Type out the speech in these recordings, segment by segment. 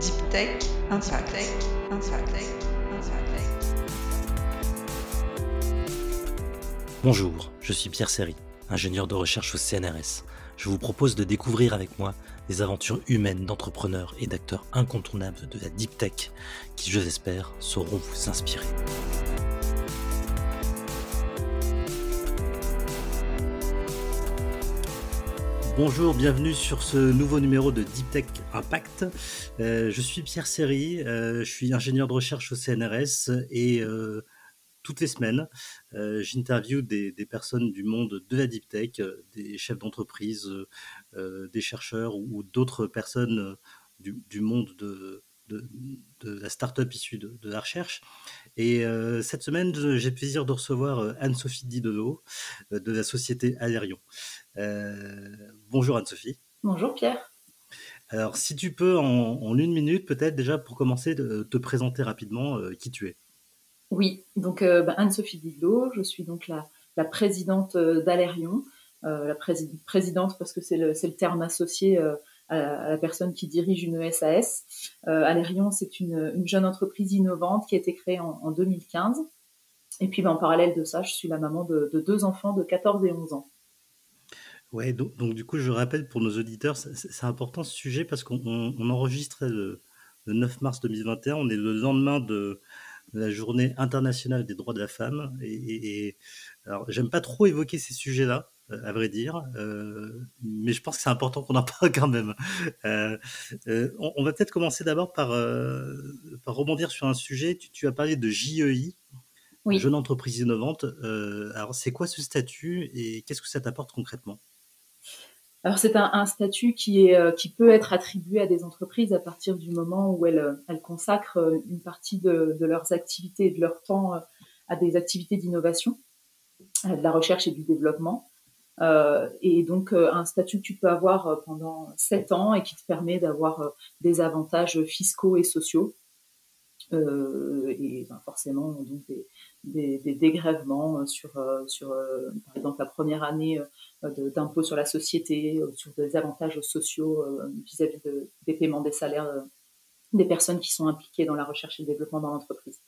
Deep Tech Impact. Bonjour, je suis Pierre Serry, ingénieur de recherche au CNRS. Je vous propose de découvrir avec moi les aventures humaines d'entrepreneurs et d'acteurs incontournables de la Deep Tech qui, je l'espère, sauront vous inspirer. Bonjour, bienvenue sur ce nouveau numéro de Deep Tech Impact. Euh, je suis Pierre Serry, euh, je suis ingénieur de recherche au CNRS et euh, toutes les semaines, j'interviewe des, personnes du monde de la Deep Tech, des chefs d'entreprise, des chercheurs ou, d'autres personnes du, monde de, de, la start-up issue de, la recherche. Et cette semaine, j'ai le plaisir de recevoir Anne-Sophie Didodo de la société Alerion. Euh, bonjour Anne-Sophie. Bonjour Pierre. Alors, si tu peux, en, une minute, peut-être déjà pour commencer, de, te présenter rapidement euh, qui tu es. Oui, donc euh, bah, Anne-Sophie Didot, je suis donc la, présidente d'Alerion, la présidente parce que c'est le, terme associé à, la personne qui dirige une SAS. Alerion, c'est une, jeune entreprise innovante qui a été créée en, 2015. Et puis, bah, en parallèle de ça, je suis la maman de, de deux enfants de 14 et 11 ans. Ouais, donc, du coup, je rappelle pour nos auditeurs, c'est important ce sujet parce qu'on enregistre le, 9 mars 2021, on est le lendemain de, la journée internationale des droits de la femme. Et, alors, j'aime pas trop évoquer ces sujets-là, euh, à vrai dire, euh, mais je pense que c'est important qu'on en parle quand même. Euh, on, va peut-être commencer d'abord par, par rebondir sur un sujet. Tu, tu as parlé de JEI, oui. Jeune entreprise innovante. alors, c'est quoi ce statut et qu'est-ce que ça t'apporte concrètement? Alors c'est un, statut qui, est, euh, qui peut être attribué à des entreprises à partir du moment où elles, elles consacrent euh, une partie de, leurs activités et de leur temps euh, à des activités d'innovation, de la recherche et du développement. Et donc un statut que tu peux avoir pendant sept ans et qui te permet d'avoir des avantages fiscaux et sociaux. et ben, forcément donc des, dégrèvements sur, sur par exemple la première année d'impôts sur la société, euh, sur des avantages sociaux euh, vis-à-vis des paiements des salaires euh, des personnes qui sont impliquées dans la recherche et le développement dans l'entreprise.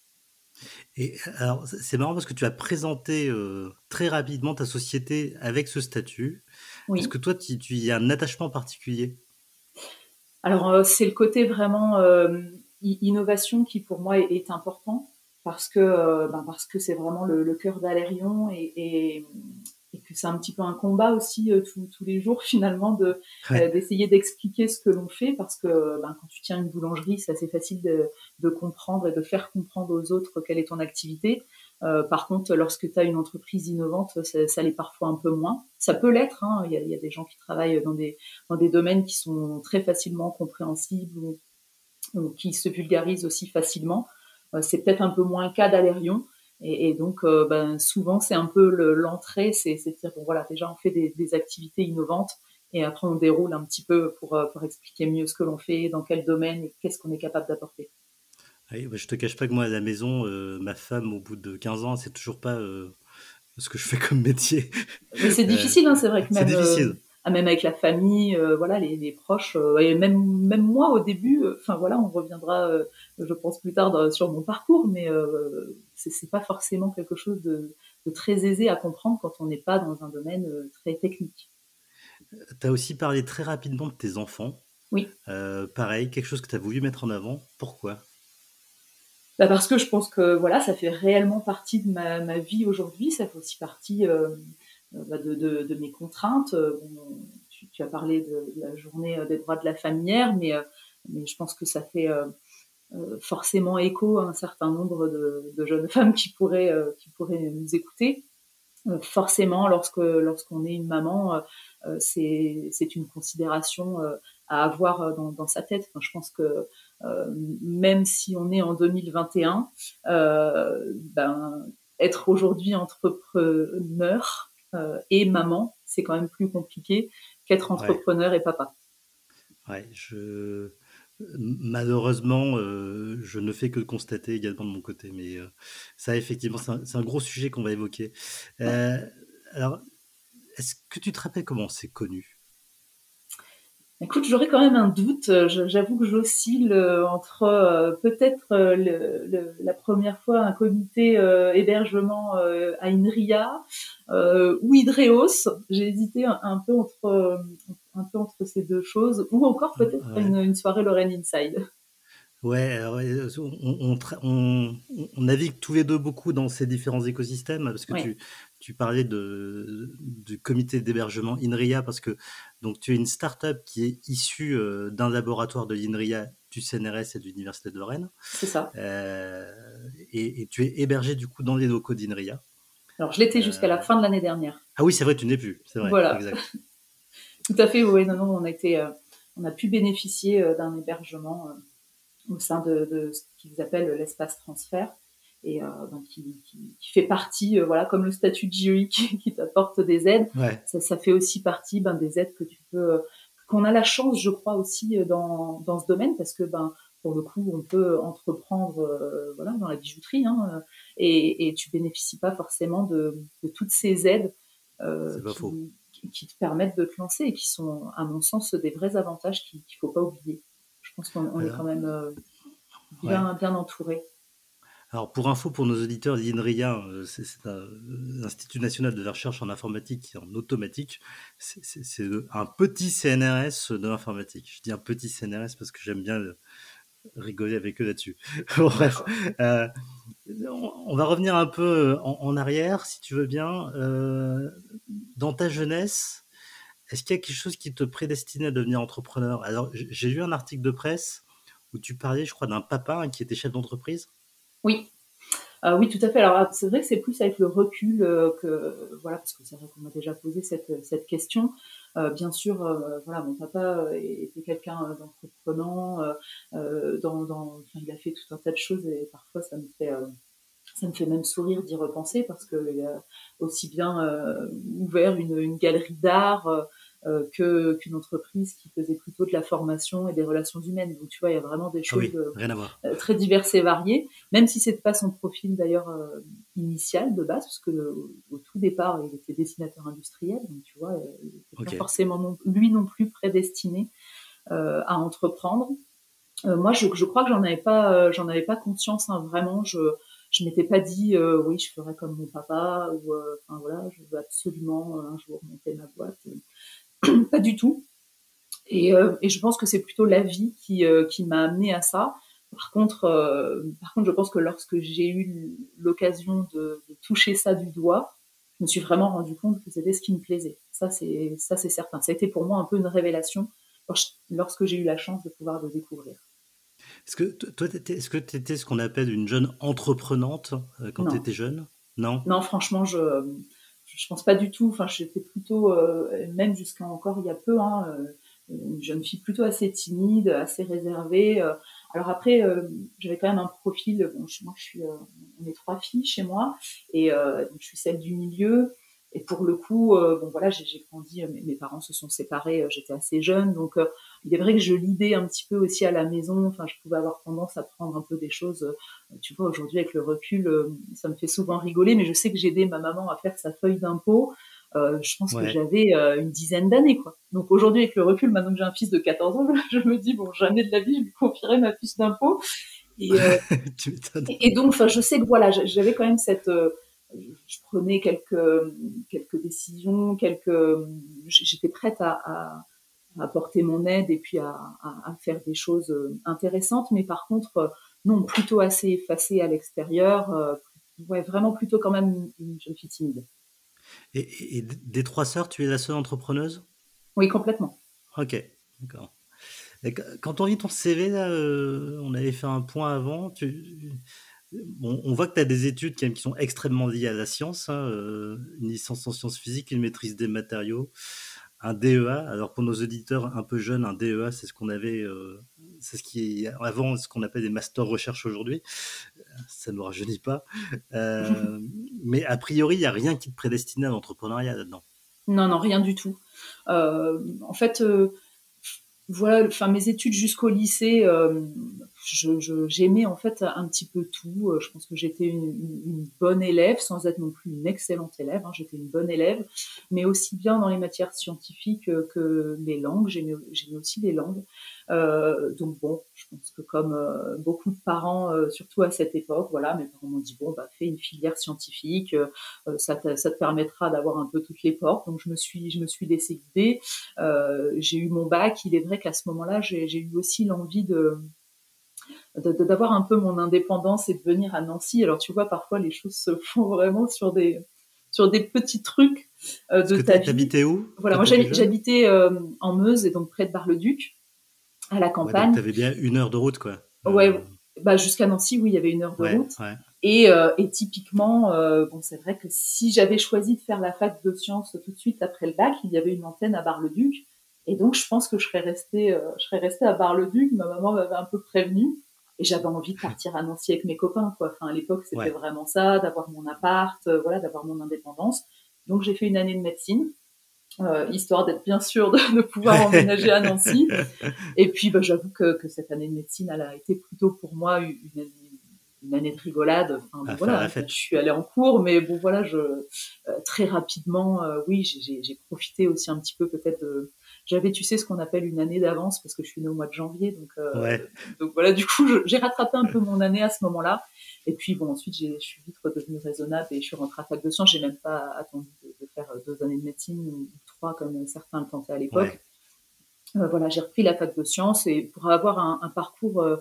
Et alors, c'est marrant parce que tu as présenté très rapidement ta société avec ce statut. Est-ce que toi, tu, tu, y as un attachement particulier? Alors, c'est le côté vraiment innovation qui pour moi est, important parce que ben, parce que c'est vraiment le, cœur d'Alérion et, et que c'est un petit peu un combat aussi euh, tous les jours finalement de euh, d'essayer d'expliquer ce que l'on fait parce que ben, quand tu tiens une boulangerie c'est assez facile de, de, comprendre et de faire comprendre aux autres quelle est ton activité. Euh, par contre lorsque tu as une entreprise innovante ça, ça l'est parfois un peu moins. Ça peut l'être hein. il, y a, il, y a, des gens qui travaillent dans des dans des domaines qui sont très facilement compréhensibles ou, ou qui se vulgarisent aussi facilement. Euh, c'est peut-être un peu moins le cas d'Alérion et, et donc, euh, ben, souvent, c'est un peu l'entrée, c'est de dire, bon voilà, déjà, on fait des, des, activités innovantes et après, on déroule un petit peu pour, euh, pour expliquer mieux ce que l'on fait, dans quel domaine et qu'est-ce qu'on est capable d'apporter. Oui, bah, je te cache pas que moi, à la maison, euh, ma femme, au bout de 15 ans, c'est toujours pas ce que je fais comme métier. c'est difficile, hein, c'est vrai que même. difficile ah, même avec la famille, euh, voilà, les, les proches, euh, et même même moi au début. Euh, enfin voilà, on reviendra, je pense plus tard sur mon parcours, mais c'est pas forcément quelque chose de, de, très aisé à comprendre quand on n'est pas dans un domaine très technique. Tu as aussi parlé très rapidement de tes enfants. Oui. pareil, quelque chose que tu as voulu mettre en avant. Pourquoi? Bah parce que je pense que voilà, ça fait réellement partie de ma, ma vie aujourd'hui. Ça fait aussi partie euh, bah, de, de, de, mes contraintes. Euh, tu, tu, as parlé de, la journée euh, des droits de la femme hier, mais, mais je pense que ça fait forcément écho à un certain nombre de, de jeunes femmes qui pourraient, qui pourraient nous écouter. forcément, lorsque lorsqu'on est une maman, c'est c'est une considération à avoir dans, dans sa tête. Enfin, je pense que même si on est en 2021, ben être aujourd'hui entrepreneur, euh, et maman, c'est quand même plus compliqué qu'être entrepreneur et papa. Ouais, je malheureusement, euh, je ne fais que constater également de mon côté, mais euh, ça, effectivement, c'est un, gros sujet qu'on va évoquer. alors, est-ce que tu te rappelles comment c'est connu? Écoute, j'aurais quand même un doute. J'avoue que j'oscille euh, entre euh, peut-être euh, la première fois un comité hébergement à INRIA ou Hydreos. J'ai hésité un, peu entre un peu entre ces deux choses, ou encore peut-être une, une, soirée Lorraine Inside. Ouais, on, on, navigue tous les deux beaucoup dans ces différents écosystèmes parce que tu, tu, parlais de, du comité d'hébergement INRIA parce que donc tu es une start-up qui est issue euh, d'un laboratoire de l'INRIA, du CNRS et de l'Université de Lorraine. C'est ça. Euh, et, tu es hébergé du coup dans les locaux d'INRIA. Alors je l'étais jusqu'à la euh, fin de l'année dernière. Ah oui, c'est vrai, tu n'es plus. C'est vrai. Voilà. Tout à fait. Oui, non, non, on a été, on a pu bénéficier d'un hébergement au sein de, ce qu'ils appellent l'espace transfert et euh, donc qui, fait partie, euh, voilà, comme le statut de GUI qui, t'apporte des aides, ça, fait aussi partie ben, des aides que tu peux, euh, qu'on a la chance, je crois aussi dans, dans ce domaine parce que ben pour le coup, on peut entreprendre voilà dans la bijouterie hein, et, et tu bénéficies pas forcément de, de toutes ces aides qui, qui, te permettent de te lancer et qui sont, à mon sens, des vrais avantages qu'il ne faut pas oublier. Je pense qu'on est quand même euh, bien, bien entouré. Alors pour info pour nos auditeurs, l'INRIA, euh, c'est l'Institut national de la recherche en informatique et en automatique. C'est un petit CNRS de l'informatique. Je dis un petit CNRS parce que j'aime bien rigoler avec eux là-dessus. Bref, euh, on va revenir un peu en, arrière, si tu veux bien. dans ta jeunesse, est-ce qu'il y a quelque chose qui te prédestinait à devenir entrepreneur? Alors, j'ai lu un article de presse où tu parlais, je crois, d'un papa hein, qui était chef d'entreprise. Oui. Euh, oui, tout à fait. Alors, ah, c'est vrai que c'est plus avec le recul euh, que, voilà, parce que c'est vrai qu'on m'a déjà posé cette, cette question. Euh, bien sûr, voilà, mon papa était quelqu'un d'entreprenant, dans, il a fait tout un tas de choses et parfois ça me fait ça me fait même sourire d'y repenser parce qu'il a aussi bien ouvert une, galerie d'art, que qu'une entreprise qui faisait plutôt de la formation et des relations humaines. Donc tu vois, il y a vraiment des choses euh, euh, très diverses et variées, même si c'est pas son profil d'ailleurs initial de base, parce que au tout départ il était dessinateur industriel, donc tu vois, il n'était pas forcément lui non plus prédestiné à entreprendre. moi, je, je, crois que j'en avais pas, j'en avais pas conscience hein, vraiment. Je je m'étais pas dit oui je ferais comme mon papa ou enfin voilà je veux absolument un jour monter ma boîte pas du tout. Et, euh, et, je pense que c'est plutôt la vie qui, euh, qui m'a amené à ça. Par contre, euh, par contre, je pense que lorsque j'ai eu l'occasion de, de, toucher ça du doigt, je me suis vraiment rendu compte que c'était ce qui me plaisait. Ça, c'est ça, c'est certain. Ça a été pour moi un peu une révélation lorsque j'ai eu la chance de pouvoir le découvrir. Est-ce que toi, est-ce que tu étais ce qu'on appelle une jeune entreprenante quand tu étais jeune? Non? Non, franchement, je je pense pas du tout. Enfin, j'étais plutôt, euh, même jusqu'à encore il y a peu, hein, euh, une jeune fille plutôt assez timide, assez réservée. Euh. alors après, j'avais quand même un profil. Bon, moi, je suis, on est trois filles chez moi, et je suis celle du milieu. Et pour le coup, euh, bon voilà, j'ai grandi, euh, mes, parents se sont séparés, euh, j'étais assez jeune, donc il est vrai que je lidais un petit peu aussi à la maison. Enfin, je pouvais avoir tendance à prendre un peu des choses. tu vois, aujourd'hui avec le recul, ça me fait souvent rigoler, mais je sais que j'aidais ma maman à faire sa feuille d'impôt. je pense que j'avais une dizaine d'années, quoi. Donc aujourd'hui, avec le recul, maintenant que j'ai un fils de 14 ans, je me dis bon, jamais de la vie, je lui confierai ma fiche d'impôt. Et, et, et, donc, enfin, je sais que voilà, j'avais quand même cette je prenais quelques quelques décisions, quelques j'étais prête à, à, apporter mon aide et puis à, à, faire des choses intéressantes, mais par contre non plutôt assez effacée à l'extérieur, euh, ouais vraiment plutôt quand même une jeune fille timide. Et, des trois sœurs, tu es la seule entrepreneuse? Oui, complètement. Ok, d'accord. Quand on lit ton CV, là, euh, on avait fait un point avant. Tu, on voit que tu as des études qui, sont extrêmement liées à la science, hein, euh, une licence en sciences physiques, une maîtrise des matériaux, un DEA. Alors pour nos auditeurs un peu jeunes, un DEA, c'est ce qu'on avait, euh, c'est ce qui est avant ce qu'on appelle des masters recherche aujourd'hui. Ça ne nous rajeunit pas. Euh, mais a priori, il n'y a rien qui te prédestine à l'entrepreneuriat là-dedans. Non, non, rien du tout. en fait, voilà, enfin mes études jusqu'au lycée, j'aimais en fait un petit peu tout. Euh, je pense que j'étais une, bonne élève, sans être non plus une excellente élève. Hein. J'étais une bonne élève, mais aussi bien dans les matières scientifiques que les langues. J'aimais aussi les langues. Euh, donc bon, je pense que comme euh, beaucoup de parents, surtout à cette époque, voilà, mes parents m'ont dit bon, bah fais une filière scientifique, ça, te, ça te permettra d'avoir un peu toutes les portes. Donc je me suis, je me suis décidée. j'ai eu mon bac. Il est vrai qu'à ce moment-là, j'ai eu aussi l'envie de d'avoir un peu mon indépendance et de venir à Nancy. Alors tu vois, parfois les choses se font vraiment sur des sur des petits trucs euh, de ta vie. T'habitais où? Voilà, moi j'habitais euh, en Meuse et donc près de Bar-le-Duc, à la campagne. Ouais, T'avais bien une heure de route, quoi. Ouais, euh, bah jusqu'à Nancy, oui, il y avait une heure de route. Et, et, typiquement, bon, c'est vrai que si j'avais choisi de faire la fac de sciences tout de suite après le bac, il y avait une antenne à Bar-le-Duc. Et donc, je pense que je serais restée, je serais restée à Bar-le-Duc. Ma maman m'avait un peu prévenue. Et j'avais envie de partir à Nancy avec mes copains quoi. Enfin à l'époque c'était vraiment ça d'avoir mon appart euh, voilà d'avoir mon indépendance. Donc j'ai fait une année de médecine euh, histoire d'être bien sûr de, pouvoir emménager à Nancy. Et puis bah, j'avoue que, que, cette année de médecine elle a été plutôt pour moi une, une année de rigolade. Enfin, voilà je suis allée en cours mais bon voilà je euh, très rapidement euh, oui j'ai profité aussi un petit peu peut-être de j'avais, tu sais, ce qu'on appelle une année d'avance parce que je suis née au mois de janvier. Donc, euh, donc voilà, du coup, j'ai rattrapé un peu mon année à ce moment-là. Et puis, bon, ensuite, je suis vite redevenue raisonnable et je suis rentrée à fac de sciences. J'ai même pas attendu de, faire deux années de médecine ou trois comme certains le tentaient à l'époque. Euh, voilà, j'ai repris la fac de sciences et pour avoir un, parcours, euh,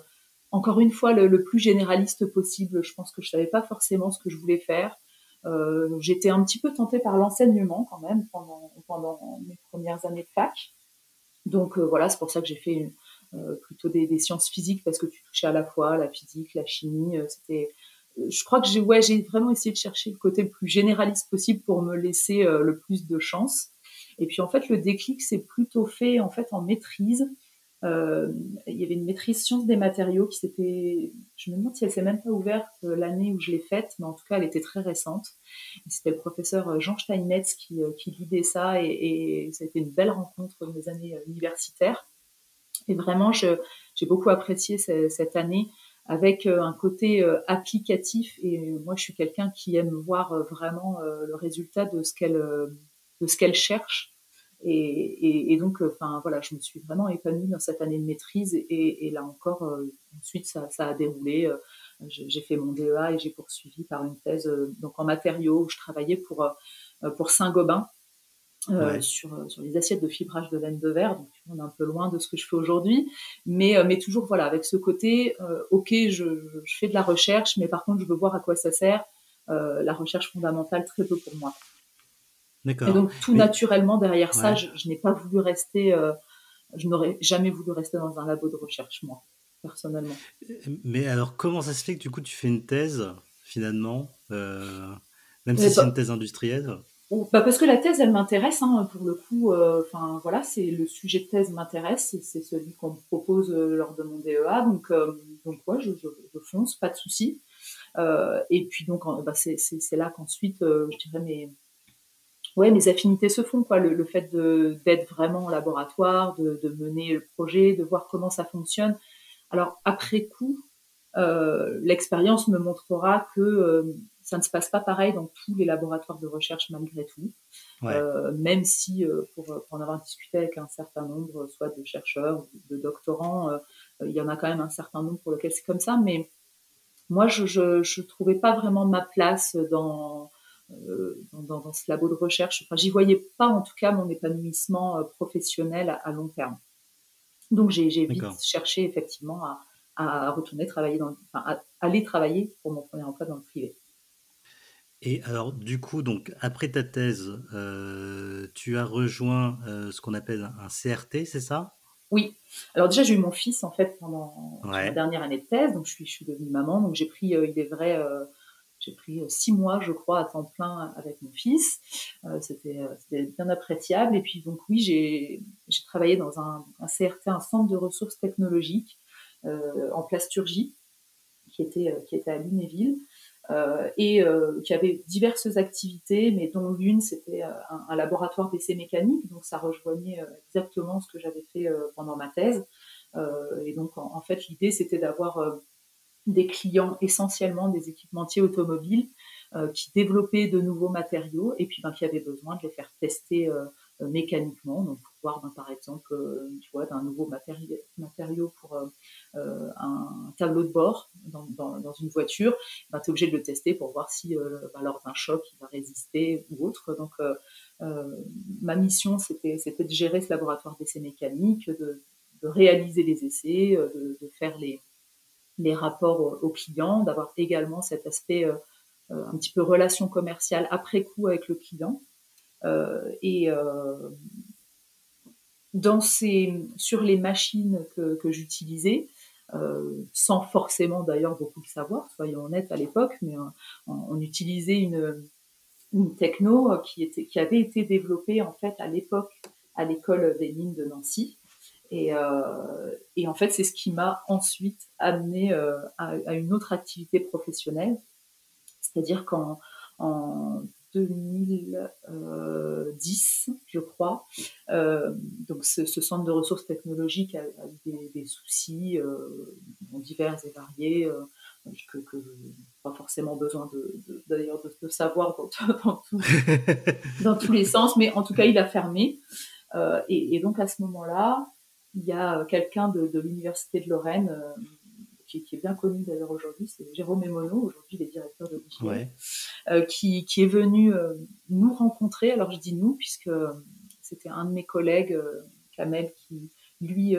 encore une fois, le, plus généraliste possible, je pense que je savais pas forcément ce que je voulais faire. J'étais un petit peu tentée par l'enseignement quand même pendant, pendant mes premières années de fac. Donc euh, voilà, c'est pour ça que j'ai fait euh, plutôt des, sciences physiques parce que tu touchais à la fois la physique, la chimie. Euh, c'était, je crois que j'ai ouais, j'ai vraiment essayé de chercher le côté le plus généraliste possible pour me laisser le plus de chance. Et puis en fait, le déclic s'est plutôt fait en fait en maîtrise. Euh, il y avait une maîtrise sciences des matériaux qui s'était, je me demande si elle s'est même pas ouverte l'année où je l'ai faite, mais en tout cas elle était très récente. C'était le professeur Jean Steinmetz qui, euh, qui lidait ça et, ça a été une belle rencontre dans mes années universitaires. Et vraiment, j'ai beaucoup apprécié cette, année avec euh, un côté applicatif et moi je suis quelqu'un qui aime voir vraiment le résultat de ce qu'elle de ce qu'elle cherche et, et, donc, enfin voilà, je me suis vraiment épanouie dans cette année de maîtrise et, et là encore, euh, ensuite ça, ça, a déroulé. Euh, j'ai fait mon DEA et j'ai poursuivi par une thèse euh, donc en matériaux où je travaillais pour pour Saint-Gobain sur, sur les assiettes de fibrage de laine de verre. Donc on est un peu loin de ce que je fais aujourd'hui, mais mais toujours voilà avec ce côté, ok, je, je, fais de la recherche, mais par contre je veux voir à quoi ça sert. la recherche fondamentale très peu pour moi. Et donc tout naturellement derrière ça, je, n'ai pas voulu rester, euh, je n'aurais jamais voulu rester dans un labo de recherche moi, personnellement. Mais alors comment ça se fait que du coup tu fais une thèse finalement, euh, même si c'est une thèse industrielle? Bah parce que la thèse, elle m'intéresse. Hein, pour le coup, euh, enfin voilà, c'est le sujet de thèse m'intéresse. C'est celui qu'on me propose lors de mon DEA. Donc, donc ouais, je, je, fonce, pas de souci. et puis donc, bah, c'est là qu'ensuite, je dirais mes ouais, mes affinités se font, quoi. Le, fait d'être vraiment en laboratoire, de, mener le projet, de voir comment ça fonctionne. Alors après coup, euh, l'expérience me montrera que euh, ça ne se passe pas pareil dans tous les laboratoires de recherche malgré tout. Euh, même si, pour, en avoir discuté avec un certain nombre, soit de chercheurs, de doctorants, il y en a quand même un certain nombre pour lequel c'est comme ça. Mais moi, je, je, trouvais pas vraiment ma place dans euh, dans, dans, ce labo de recherche. Enfin, j'y voyais pas en tout cas mon épanouissement euh, professionnel à, long terme. Donc j'ai vite cherché effectivement à, à retourner travailler dans, enfin, à aller travailler pour mon premier emploi dans le privé. Et alors, du coup, donc après ta thèse, euh, tu as rejoint ce qu'on appelle un CRT, c'est ça? Oui. Alors déjà, j'ai eu mon fils en fait pendant la dernière année de thèse, donc je suis, je suis devenue maman, donc j'ai pris, il est vrai, j'ai pris euh, six mois, je crois, à temps plein avec mon fils. Euh, c'était bien appréciable. Et puis, donc, oui, j'ai travaillé dans un, un, CRT, un centre de ressources technologiques euh, en plasturgie, qui était, qui était à Lunéville. et qui avait diverses activités, mais dont l'une c'était un, laboratoire d'essais mécaniques, donc ça rejoignait exactement ce que j'avais fait pendant ma thèse. et donc en fait l'idée c'était d'avoir des clients essentiellement des équipementiers automobiles euh, qui développaient de nouveaux matériaux et puis ben, qui avaient besoin de les faire tester euh, euh, mécaniquement. Donc, pour voir, ben, par exemple, tu vois, d'un nouveau matériau, pour un tableau de bord dans, une voiture, ben, tu es obligé de le tester pour voir si, lors d'un choc, il va résister ou autre. Donc, ma mission, c'était de gérer ce laboratoire d'essais mécaniques, de, réaliser les essais, de faire les, les rapports aux clients, d'avoir également cet aspect euh, un petit peu relation commerciale après coup avec le client. Euh, et euh, dans ces, sur les machines que, j'utilisais, euh, sans forcément d'ailleurs beaucoup le savoir, soyons honnêtes à l'époque, mais on, utilisait une, techno qui, qui avait été développée en fait à l'époque à l'école des mines de Nancy. Et, euh, et en fait, c'est ce qui m'a ensuite amené euh, à, à, une autre activité professionnelle c'est-à-dire qu'en 2010, je crois. Euh, donc ce, centre de ressources technologiques a, eu des, soucis euh, divers et variés euh, que, que pas forcément besoin de, d'ailleurs de, savoir dans, tous les sens, mais en tout cas il a fermé. Et, donc à ce moment-là, il y a quelqu'un de, l'université de Lorraine qui, est bien connu d'ailleurs aujourd'hui, c'est Jérôme Emono, aujourd'hui les directeurs de l'IGN, euh, qui, qui, est venu euh, nous rencontrer. Alors je dis nous, puisque euh, c'était un de mes collègues, Kamel, qui lui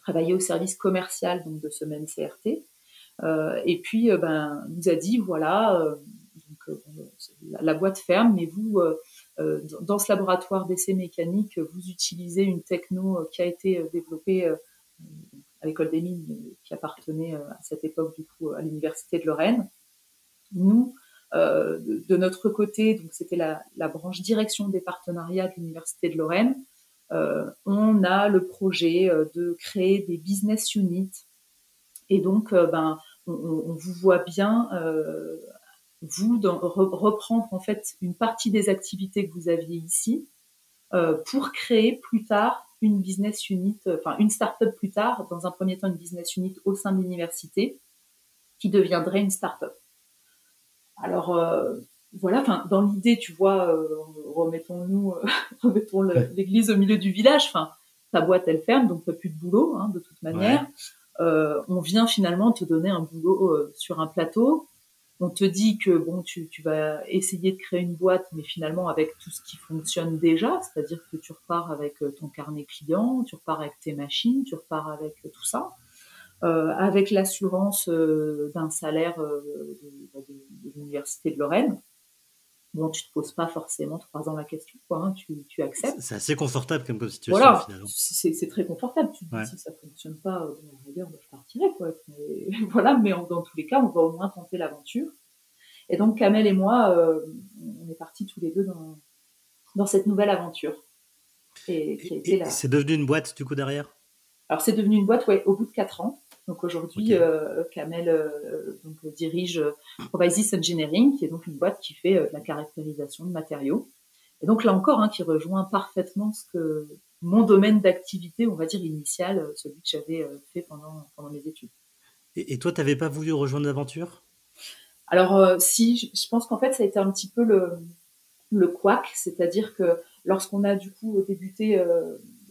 travaillait au service commercial donc, de ce même CRT. et puis, ben, nous a dit, voilà, donc, la, la, boîte ferme, mais vous, dans ce laboratoire d'essais mécaniques, vous utilisez une techno qui a été développée à l'école des mines qui appartenait euh, à cette époque du coup à l'université de Lorraine. Nous, euh, de, notre côté, donc c'était la, branche direction des partenariats de l'université de Lorraine, euh, on a le projet euh, de créer des business units. Et donc, euh, ben, on, vous voit bien, euh, vous, dans, reprendre en fait une partie des activités que vous aviez ici pour créer plus tard une business unit, euh, enfin une start-up plus tard, dans un premier temps une business unit au sein de l'université, qui deviendrait une start-up. Alors euh, voilà, enfin dans l'idée, tu vois, euh, remettons-nous, remettons l'église au milieu du village. Enfin, ta boîte elle ferme, donc t'as plus de boulot, hein, de toute manière. on vient finalement te donner un boulot sur un plateau on te dit que bon, tu, vas essayer de créer une boîte, mais finalement avec tout ce qui fonctionne déjà, c'est-à-dire que tu repars avec euh, ton carnet client, tu repars avec tes machines, tu repars avec euh, tout ça, euh, avec l'assurance d'un salaire de, l'université de Lorraine. Bon, tu te poses pas forcément trois ans la question, quoi, hein, tu, tu, acceptes. C'est assez confortable comme situation. Voilà, c'est très confortable. Tu te dis si ça fonctionne pas, bon, je partirai, quoi. Mais, voilà, mais dans tous les cas, on va au moins tenter l'aventure. Et donc Kamel et moi, euh, on est partis tous les deux dans, dans cette nouvelle aventure. Et, et c'est devenu une boîte du coup derrière? Alors c'est devenu une boîte, ouais, au bout de quatre ans. Donc aujourd'hui, euh, Kamel euh, donc, dirige Provisis Engineering, qui est donc une boîte qui fait euh, la caractérisation de matériaux. Et donc là encore, hein, qui rejoint parfaitement ce que mon domaine d'activité, on va dire initial, celui que j'avais fait pendant, pendant mes études. Et, toi, tu n'avais pas voulu rejoindre l'aventure? Alors si, je, pense qu'en fait, ça a été un petit peu le, le couac, c'est-à-dire que lorsqu'on a du coup débuté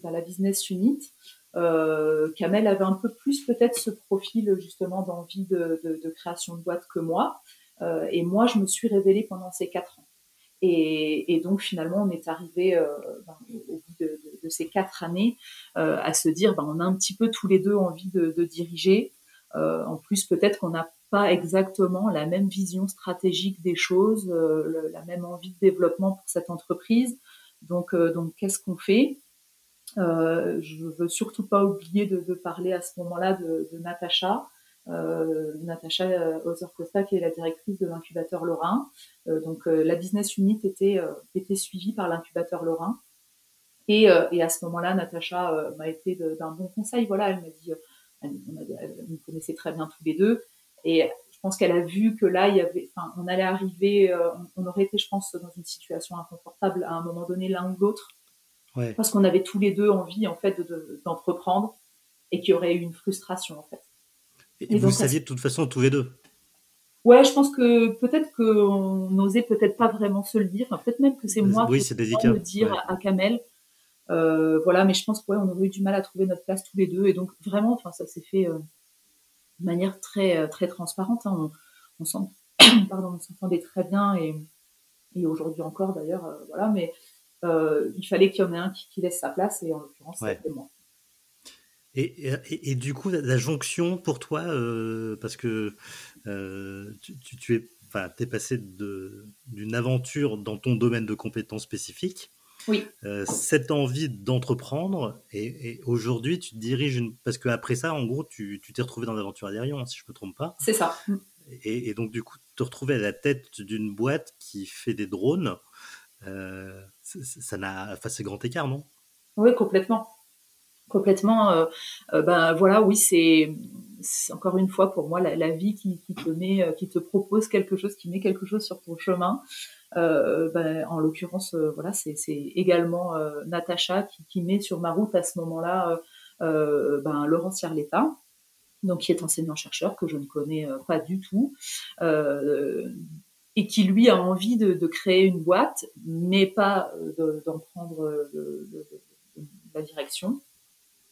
dans la business unit, euh, Kamel avait un peu plus peut-être ce profil justement d'envie de, création de boîte que moi. Euh, et moi, je me suis révélée pendant ces quatre ans. Et, et donc finalement, on est arrivé euh, ben, au bout de, ces quatre années euh, à se dire, ben, on a un petit peu tous les deux envie de, diriger. Euh, en plus, peut-être qu'on n'a pas exactement la même vision stratégique des choses, la même envie de développement pour cette entreprise. Donc qu'est-ce qu'on fait? Euh, je veux surtout pas oublier de, parler à ce moment-là de, de Natacha, euh, Natacha Ozer-Costa, qui est la directrice de l'incubateur Lorrain. Euh, donc euh, la business unit était, euh, était suivie par l'incubateur Lorrain. Et, et, à ce moment-là, Natacha m'a été d'un bon conseil. Voilà, elle m'a dit, elle, nous connaissait très bien tous les deux. Et je pense qu'elle a vu que là, il y avait, enfin, on allait arriver, on, aurait été, je pense, dans une situation inconfortable à un moment donné l'un ou l'autre, parce qu'on avait tous les deux envie en fait d'entreprendre et qu'il y aurait eu une frustration en fait. Et, vous saviez de toute façon tous les deux? Ouais, je pense que peut-être qu'on n'osait peut-être pas vraiment se le dire. peut-être même que c'est moi qui c'est le dire à, Kamel. Euh, voilà, mais je pense qu'on aurait eu du mal à trouver notre place tous les deux. Et donc vraiment, enfin, ça s'est fait euh, de manière très euh, très transparente. Hein. On, on s'entendait très bien et, et aujourd'hui encore d'ailleurs, voilà. Mais il fallait qu'il y en ait un qui, laisse sa place et en l'occurrence c'était moi. Et, du coup, la, jonction pour toi, euh, parce que euh, tu, es, es passé d'une aventure dans ton domaine de compétences spécifiques, oui. Euh, cette envie d'entreprendre, et, aujourd'hui tu te diriges, une, parce qu'après ça, en gros, tu t'es retrouvé dans l'aventure aérienne, si je ne me trompe pas. C'est ça. Et, donc, du coup, te retrouver à la tête d'une boîte qui fait des drones, ça n'a, enfin, c'est grand écart, non? Oui, complètement complètement. Euh, euh, ben voilà, oui, c'est encore une fois pour moi la, vie qui, te met, euh, qui te propose quelque chose, qui met quelque chose sur ton chemin. Ben, en l'occurrence, voilà, c'est également Natacha qui, met sur ma route à ce moment-là ben, Laurent Sierletta, donc qui est enseignant-chercheur que je ne connais pas du tout, et qui lui a envie de, créer une boîte, mais pas d'en prendre la direction.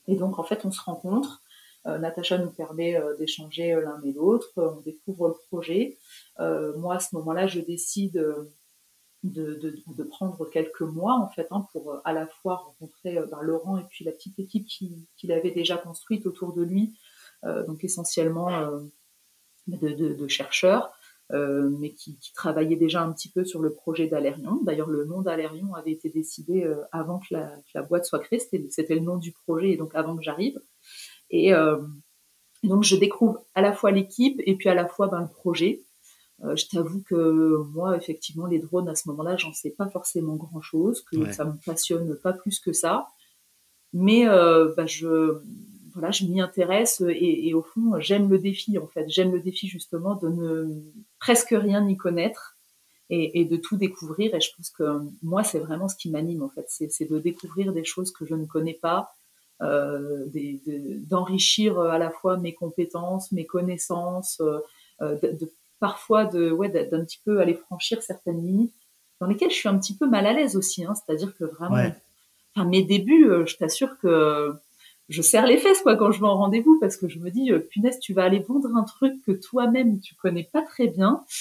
Et donc, en fait, on se rencontre. Euh, Natacha nous permet euh, d'échanger euh, l'un et l'autre. On découvre le projet. moi, à ce moment-là, je décide de, prendre quelques mois, en fait, hein, pour à la fois rencontrer ben, Laurent et puis la petite équipe qu'il avait déjà construite autour de lui, donc essentiellement de, chercheurs. Euh, mais qui, qui, travaillait déjà un petit peu sur le projet d'Alérion. D'ailleurs, le nom d'Alérion avait été décidé euh, avant que la, que la, boîte soit créée. C'était le nom du projet, et donc avant que j'arrive. Et euh, donc, je découvre à la fois l'équipe et puis à la fois ben, le projet. Euh, je t'avoue que moi, effectivement, les drones, à ce moment-là, j'en sais pas forcément grand-chose, que ça me passionne pas plus que ça. Mais ben, je voilà, je m'y intéresse et, au fond, j'aime le défi en fait. J'aime le défi justement de ne presque rien y connaître et, de tout découvrir. Et je pense que moi, c'est vraiment ce qui m'anime en fait. C'est de découvrir des choses que je ne connais pas, euh, d'enrichir à la fois mes compétences, mes connaissances, euh, de, parfois de ouais d'un petit peu aller franchir certaines limites dans lesquelles je suis un petit peu mal à l'aise aussi. Hein. C'est-à-dire que vraiment, enfin mes débuts, euh, je t'assure que je serre les fesses quoi quand je vais en rendez-vous parce que je me dis euh, punaise tu vas aller vendre un truc que toi-même tu connais pas très bien.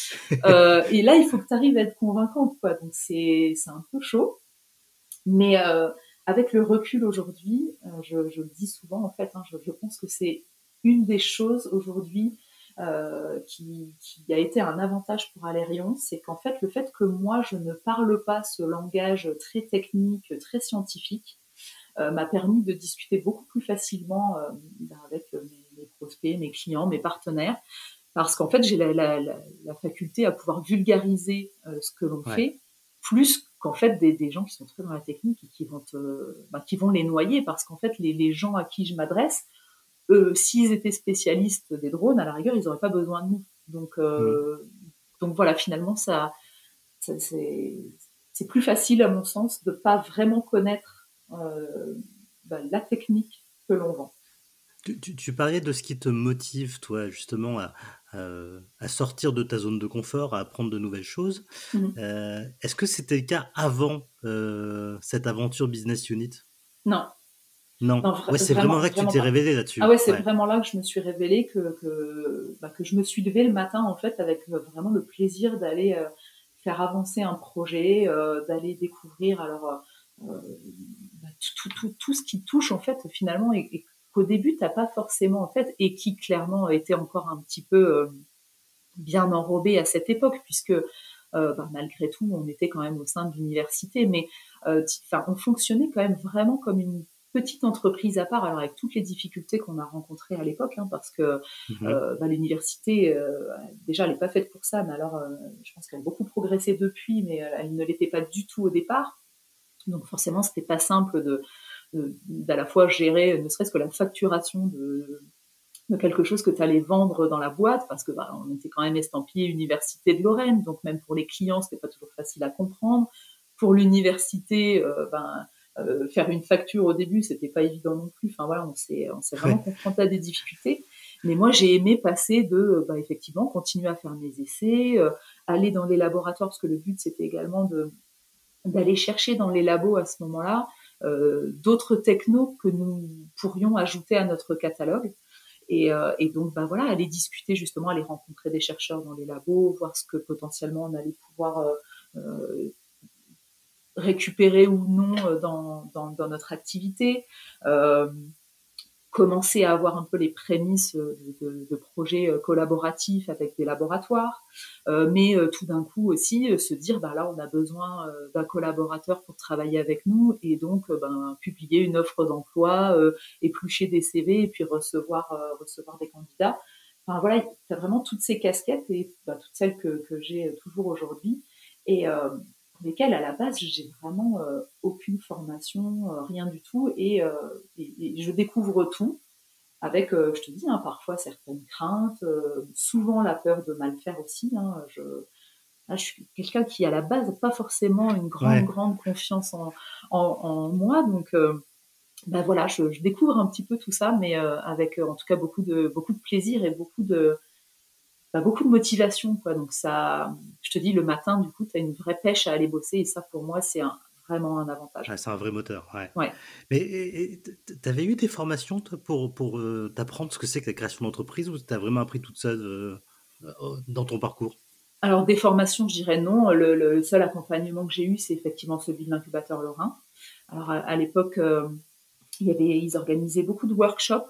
Euh, et là il faut que tu arrives à être convaincante quoi. Donc c'est c'est un peu chaud. Mais euh, avec le recul aujourd'hui euh, je, je, le dis souvent en fait hein, je, je, pense que c'est une des choses aujourd'hui euh, qui, qui, a été un avantage pour Alérion, c'est qu'en fait le fait que moi je ne parle pas ce langage très technique, très scientifique, m'a permis de discuter beaucoup plus facilement euh, ben, avec euh, mes, prospects, mes clients, mes partenaires, parce qu'en fait j'ai la, la, la, faculté à pouvoir vulgariser ce que l'on fait, plus qu'en fait des, des, gens qui sont très dans la technique et qui vont, ben, qui vont les noyer, parce qu'en fait les, les, gens à qui je m'adresse, eux, s'ils étaient spécialistes des drones, à la rigueur, ils n'auraient pas besoin de nous. Donc, euh, donc voilà, finalement, ça, ça c'est plus facile, à mon sens, de pas vraiment connaître euh, bah, la technique que l'on vend. Tu, parlais de ce qui te motive, toi, justement, à, à, sortir de ta zone de confort, à apprendre de nouvelles choses. Mhm. Euh, est-ce que c'était le cas avant euh, cette aventure Business Unit? Non. Non, ouais, c'est vraiment, là que tu t'es révélé là-dessus. Ah ouais, c'est vraiment là que je me suis révélée, que, que, bah, que, je me suis levée le matin, en fait, avec vraiment le plaisir d'aller faire avancer un projet, d'aller découvrir. Alors, tout, tout, tout, ce qui touche en fait finalement et, qu'au début t'as pas forcément en fait et qui clairement était encore un petit peu euh, bien enrobé à cette époque puisque euh, bah, malgré tout on était quand même au sein de l'université mais euh, enfin on fonctionnait quand même vraiment comme une petite entreprise à part, alors avec toutes les difficultés qu'on a rencontrées à l'époque, hein, parce que mhm. bah, l'université, déjà, elle n'est pas faite pour ça, mais alors, je pense qu'elle a beaucoup progressé depuis, mais elle ne l'était pas du tout au départ. Donc forcément, c'était pas simple de, d'à la fois gérer ne serait-ce que la facturation de, de quelque chose que tu allais vendre dans la boîte, parce que bah, on était quand même estampillé Université de Lorraine, donc même pour les clients, c'était pas toujours facile à comprendre. Pour l'université, euh, ben, euh, faire une facture au début, c'était pas évident non plus. Enfin voilà, on s'est, on s'est vraiment confronté à des difficultés. Mais moi, j'ai aimé passer de, bah, effectivement, continuer à faire mes essais, euh, aller dans les laboratoires, parce que le but, c'était également de, d'aller chercher dans les labos à ce moment-là euh, d'autres technos que nous pourrions ajouter à notre catalogue. Et, euh, et, donc, bah voilà, aller discuter justement, aller rencontrer des chercheurs dans les labos, voir ce que potentiellement on allait pouvoir euh récupérer ou non dans, dans, dans notre activité. Euh, commencer à avoir un peu les prémices de, de, de projets collaboratifs avec des laboratoires, euh, mais tout d'un coup aussi se dire bah là on a besoin d'un collaborateur pour travailler avec nous et donc ben, publier une offre d'emploi, éplucher des CV et puis recevoir recevoir des candidats. Enfin voilà, tu as vraiment toutes ces casquettes et bah, toutes celles que, que j'ai toujours aujourd'hui et pour lesquels à la base j'ai vraiment euh, aucune formation, euh, rien du tout, et, euh, et, et, je découvre tout avec, je te dis, hein, parfois certaines craintes, souvent la peur de mal faire aussi. Hein, je, je suis quelqu'un qui à la base n'a pas forcément une grande ouais. grande confiance en, en, en moi, donc ben voilà, je, je, découvre un petit peu tout ça, mais avec en tout cas beaucoup de beaucoup de plaisir et beaucoup de beaucoup de motivation, quoi. Donc ça, je te dis, le matin, du coup, tu as une vraie pêche à aller bosser, et ça, pour moi, c'est un, vraiment un avantage. c'est un vrai moteur, ouais. ouais. Mais tu avais eu des formations toi, pour, pour euh, t'apprendre ce que c'est que la création d'entreprise, ou tu as vraiment appris toute ça euh, dans ton parcours? Alors des formations, je dirais non. Le, le seul accompagnement que j'ai eu, c'est effectivement celui de l'incubateur Lorrain. Alors à, à l'époque, euh, il y avait, ils organisaient beaucoup de workshops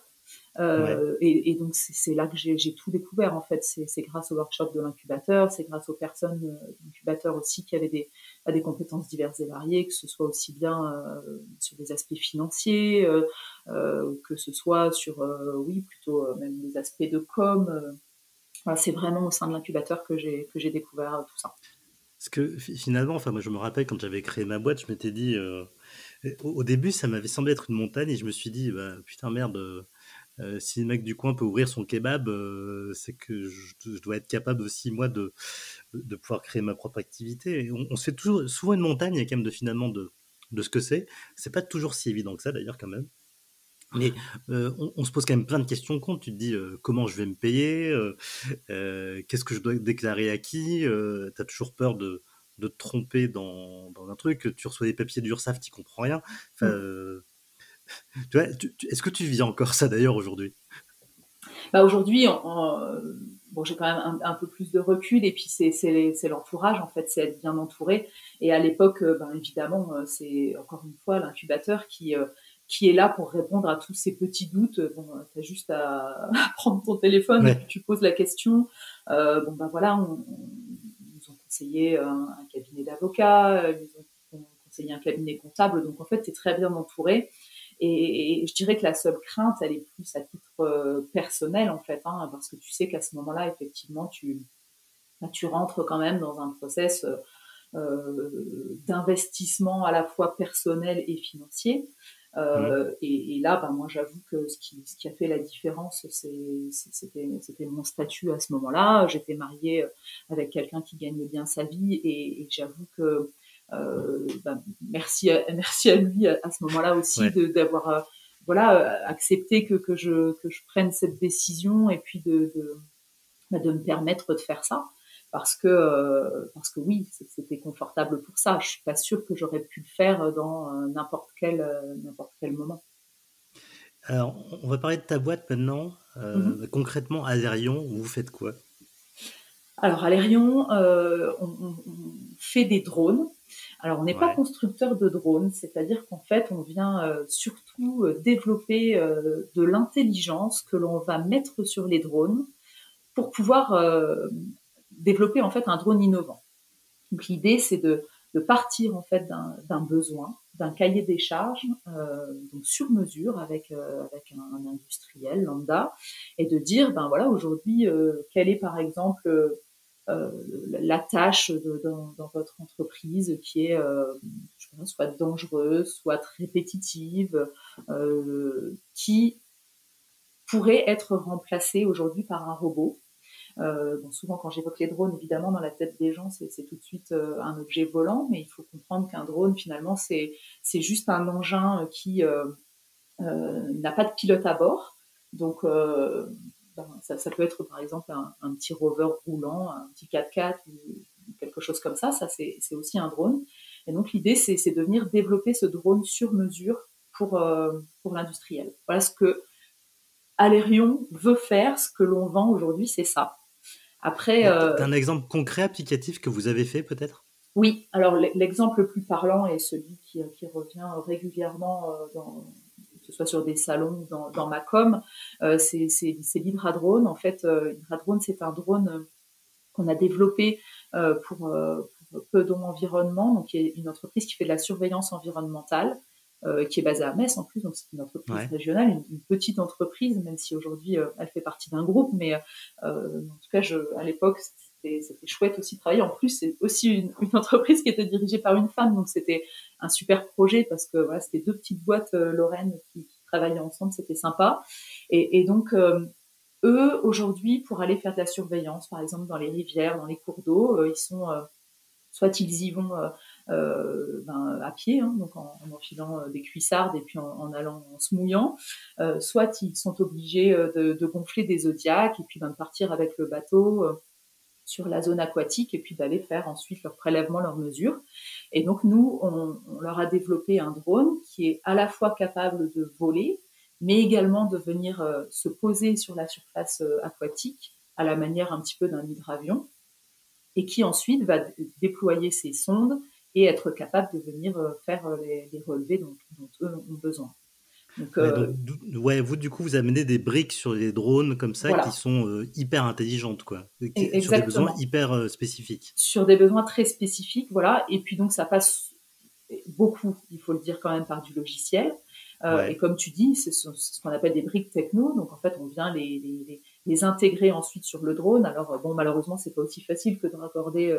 euh, ouais. et, et, donc c'est là que j'ai tout découvert en fait. C'est grâce au workshop de l'incubateur, c'est grâce aux personnes euh, d'incubateur aussi qui avaient des, des compétences diverses et variées, que ce soit aussi bien euh, sur des aspects financiers, euh, que ce soit sur, oui, plutôt même des aspects de com. C'est vraiment au sein de l'incubateur que j'ai que j'ai découvert tout ça. Parce que finalement, enfin moi je me rappelle quand j'avais créé ma boîte, je m'étais dit au, au, début ça m'avait semblé être une montagne et je me suis dit bah, putain merde euh, si le mec du coin peut ouvrir son kebab, euh, c'est que je, je, dois être capable aussi, moi, de, de pouvoir créer ma propre activité. on, on, se fait toujours, souvent une montagne, il y a quand même de, finalement de, de ce que c'est. C'est pas toujours si évident que ça, d'ailleurs, quand même. Mais euh, on, on, se pose quand même plein de questions compte. Tu te dis euh, comment je vais me payer, euh, qu'est-ce que je dois déclarer à qui. tu as toujours peur de, de te tromper dans, dans, un truc. Tu reçois des papiers d'URSAF, tu comprends rien. Enfin, mmh tu vois, est-ce que tu vis encore ça d'ailleurs aujourd'hui? Bah Aujourd'hui, bon, j'ai quand même un, un, peu plus de recul et puis c'est l'entourage en fait, c'est être bien entouré. Et à l'époque, ben, évidemment, euh, c'est encore une fois l'incubateur qui euh, qui est là pour répondre à tous ces petits doutes. Bon, tu as juste à, à, prendre ton téléphone ouais. et puis tu poses la question. Euh, bon, ben voilà, on, on, nous ont conseillé un, un cabinet d'avocats, ils nous ont conseillé un cabinet comptable. Donc en fait, tu es très bien entouré. Et, et, je dirais que la seule crainte, elle est plus à titre euh, personnel en fait, hein, parce que tu sais qu'à ce moment-là, effectivement, tu, bah, tu rentres quand même dans un process euh, euh, d'investissement à la fois personnel et financier. Euh, mmh. et, et, là, bah, moi, j'avoue que ce qui, ce qui a fait la différence, c'était mon statut à ce moment-là. J'étais mariée avec quelqu'un qui gagne bien sa vie, et, et j'avoue que euh, ben, merci, à, merci à lui à, à ce moment-là aussi ouais. d'avoir euh, voilà euh, accepté que, que, je, que je prenne cette décision et puis de, de, bah, de me permettre de faire ça. Parce que euh, parce que oui c'était confortable pour ça. Je suis pas sûre que j'aurais pu le faire dans n'importe quel n'importe quel moment. Alors on va parler de ta boîte maintenant. Euh, mm -hmm. concrètement à Lérion vous faites quoi? Alors à Lérion euh, on, on, fait des drones alors, on n'est ouais. pas constructeur de drones, c'est-à-dire qu'en fait, on vient euh, surtout euh, développer euh, de l'intelligence que l'on va mettre sur les drones pour pouvoir développer en fait un drone innovant. Donc, l'idée, c'est de, de, partir en fait d'un besoin, d'un cahier des charges, donc sur mesure avec avec un, un, industriel lambda, et de dire, ben voilà, aujourd'hui, quel est par exemple la tâche dans, votre entreprise qui est euh, soit dangereuse, soit répétitive, euh, qui pourrait être remplacé aujourd'hui par un robot. Euh, bon, souvent, quand j'évoque les drones, évidemment, dans la tête des gens, c'est tout de suite euh, un objet volant, mais il faut comprendre qu'un drone, finalement, c'est juste un engin qui euh, n'a pas de pilote à bord. Donc, ben, ça, ça, peut être par exemple un, un, petit rover roulant, un petit 4x4 ou quelque chose comme ça. Ça, c'est aussi un drone. Et donc, l'idée, c'est de venir développer ce drone sur mesure pour, pour l'industriel. Voilà ce que Alérion veut faire. Ce que l'on vend aujourd'hui, c'est ça. Après, euh, un exemple concret applicatif que vous avez fait peut-être? Oui, alors l'exemple le plus parlant est celui qui, revient régulièrement, euh, dans, que ce soit sur des salons ou dans, ma com, euh, c'est l'Hydradrone. En fait, l'Hydradrone, c'est un drone qu'on a développé pour, pour Pedon Environnement, donc qui est une entreprise qui fait de la surveillance environnementale. Euh, qui est basée à Metz en plus, donc c'est une entreprise régionale, une, petite entreprise, même si aujourd'hui euh, elle fait partie d'un groupe, mais euh, en tout cas, je, à l'époque, c'était chouette aussi de travailler. En plus, c'est aussi une, une, entreprise qui était dirigée par une femme, donc c'était un super projet parce que voilà, c'était deux petites boîtes lorraines qui, travaillaient ensemble, c'était sympa. Et, donc, eux, aujourd'hui, pour aller faire de la surveillance, par exemple dans les rivières, dans les cours d'eau, ils sont soit ils y vont euh, ben, à pied, hein, donc en, en, enfilant euh, des cuissardes et puis en, allant en se mouillant, euh, soit ils sont obligés de, de, gonfler des zodiacs et puis ben, de partir avec le bateau sur la zone aquatique et puis d'aller faire ensuite leur prélèvement, leurs mesures. Et donc nous, on, leur a développé un drone qui est à la fois capable de voler, mais également de venir se poser sur la surface aquatique à la manière un petit peu d'un hydravion, et qui ensuite va déployer ses sondes et être capable de venir euh, faire euh, les, relevés dont, eux ont besoin. Donc, euh, ouais, vous, du coup, vous amenez des briques sur les drones comme ça qui sont hyper intelligentes, quoi. Sur des besoins hyper spécifiques. Sur des besoins très spécifiques, voilà. Et puis, donc, ça passe beaucoup, il faut le dire quand même, par du logiciel. Et comme tu dis, c'est ce, qu'on appelle des briques techno. Donc, en fait, on vient les, les, les, intégrer ensuite sur le drone. Alors, bon, malheureusement, c'est pas aussi facile que de raccorder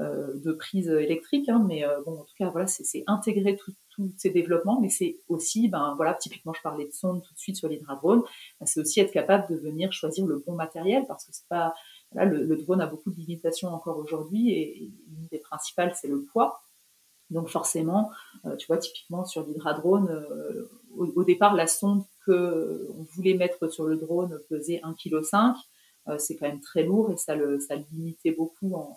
euh, de prise électrique, hein, mais euh, bon, en tout cas, voilà, c'est intégrer tous ces développements, mais c'est aussi, ben voilà, typiquement, je parlais de sonde tout de suite sur l'hydradrone, ben, c'est aussi être capable de venir choisir le bon matériel, parce que c'est pas, là, le, drone a beaucoup de limitations encore aujourd'hui, et, une des principales, c'est le poids. Donc forcément, euh, tu vois, typiquement sur l'hydradrone, au, départ, la sonde que on voulait mettre sur le drone pesait 1,5 kg. c'est quand même très lourd et ça le, ça limitait beaucoup en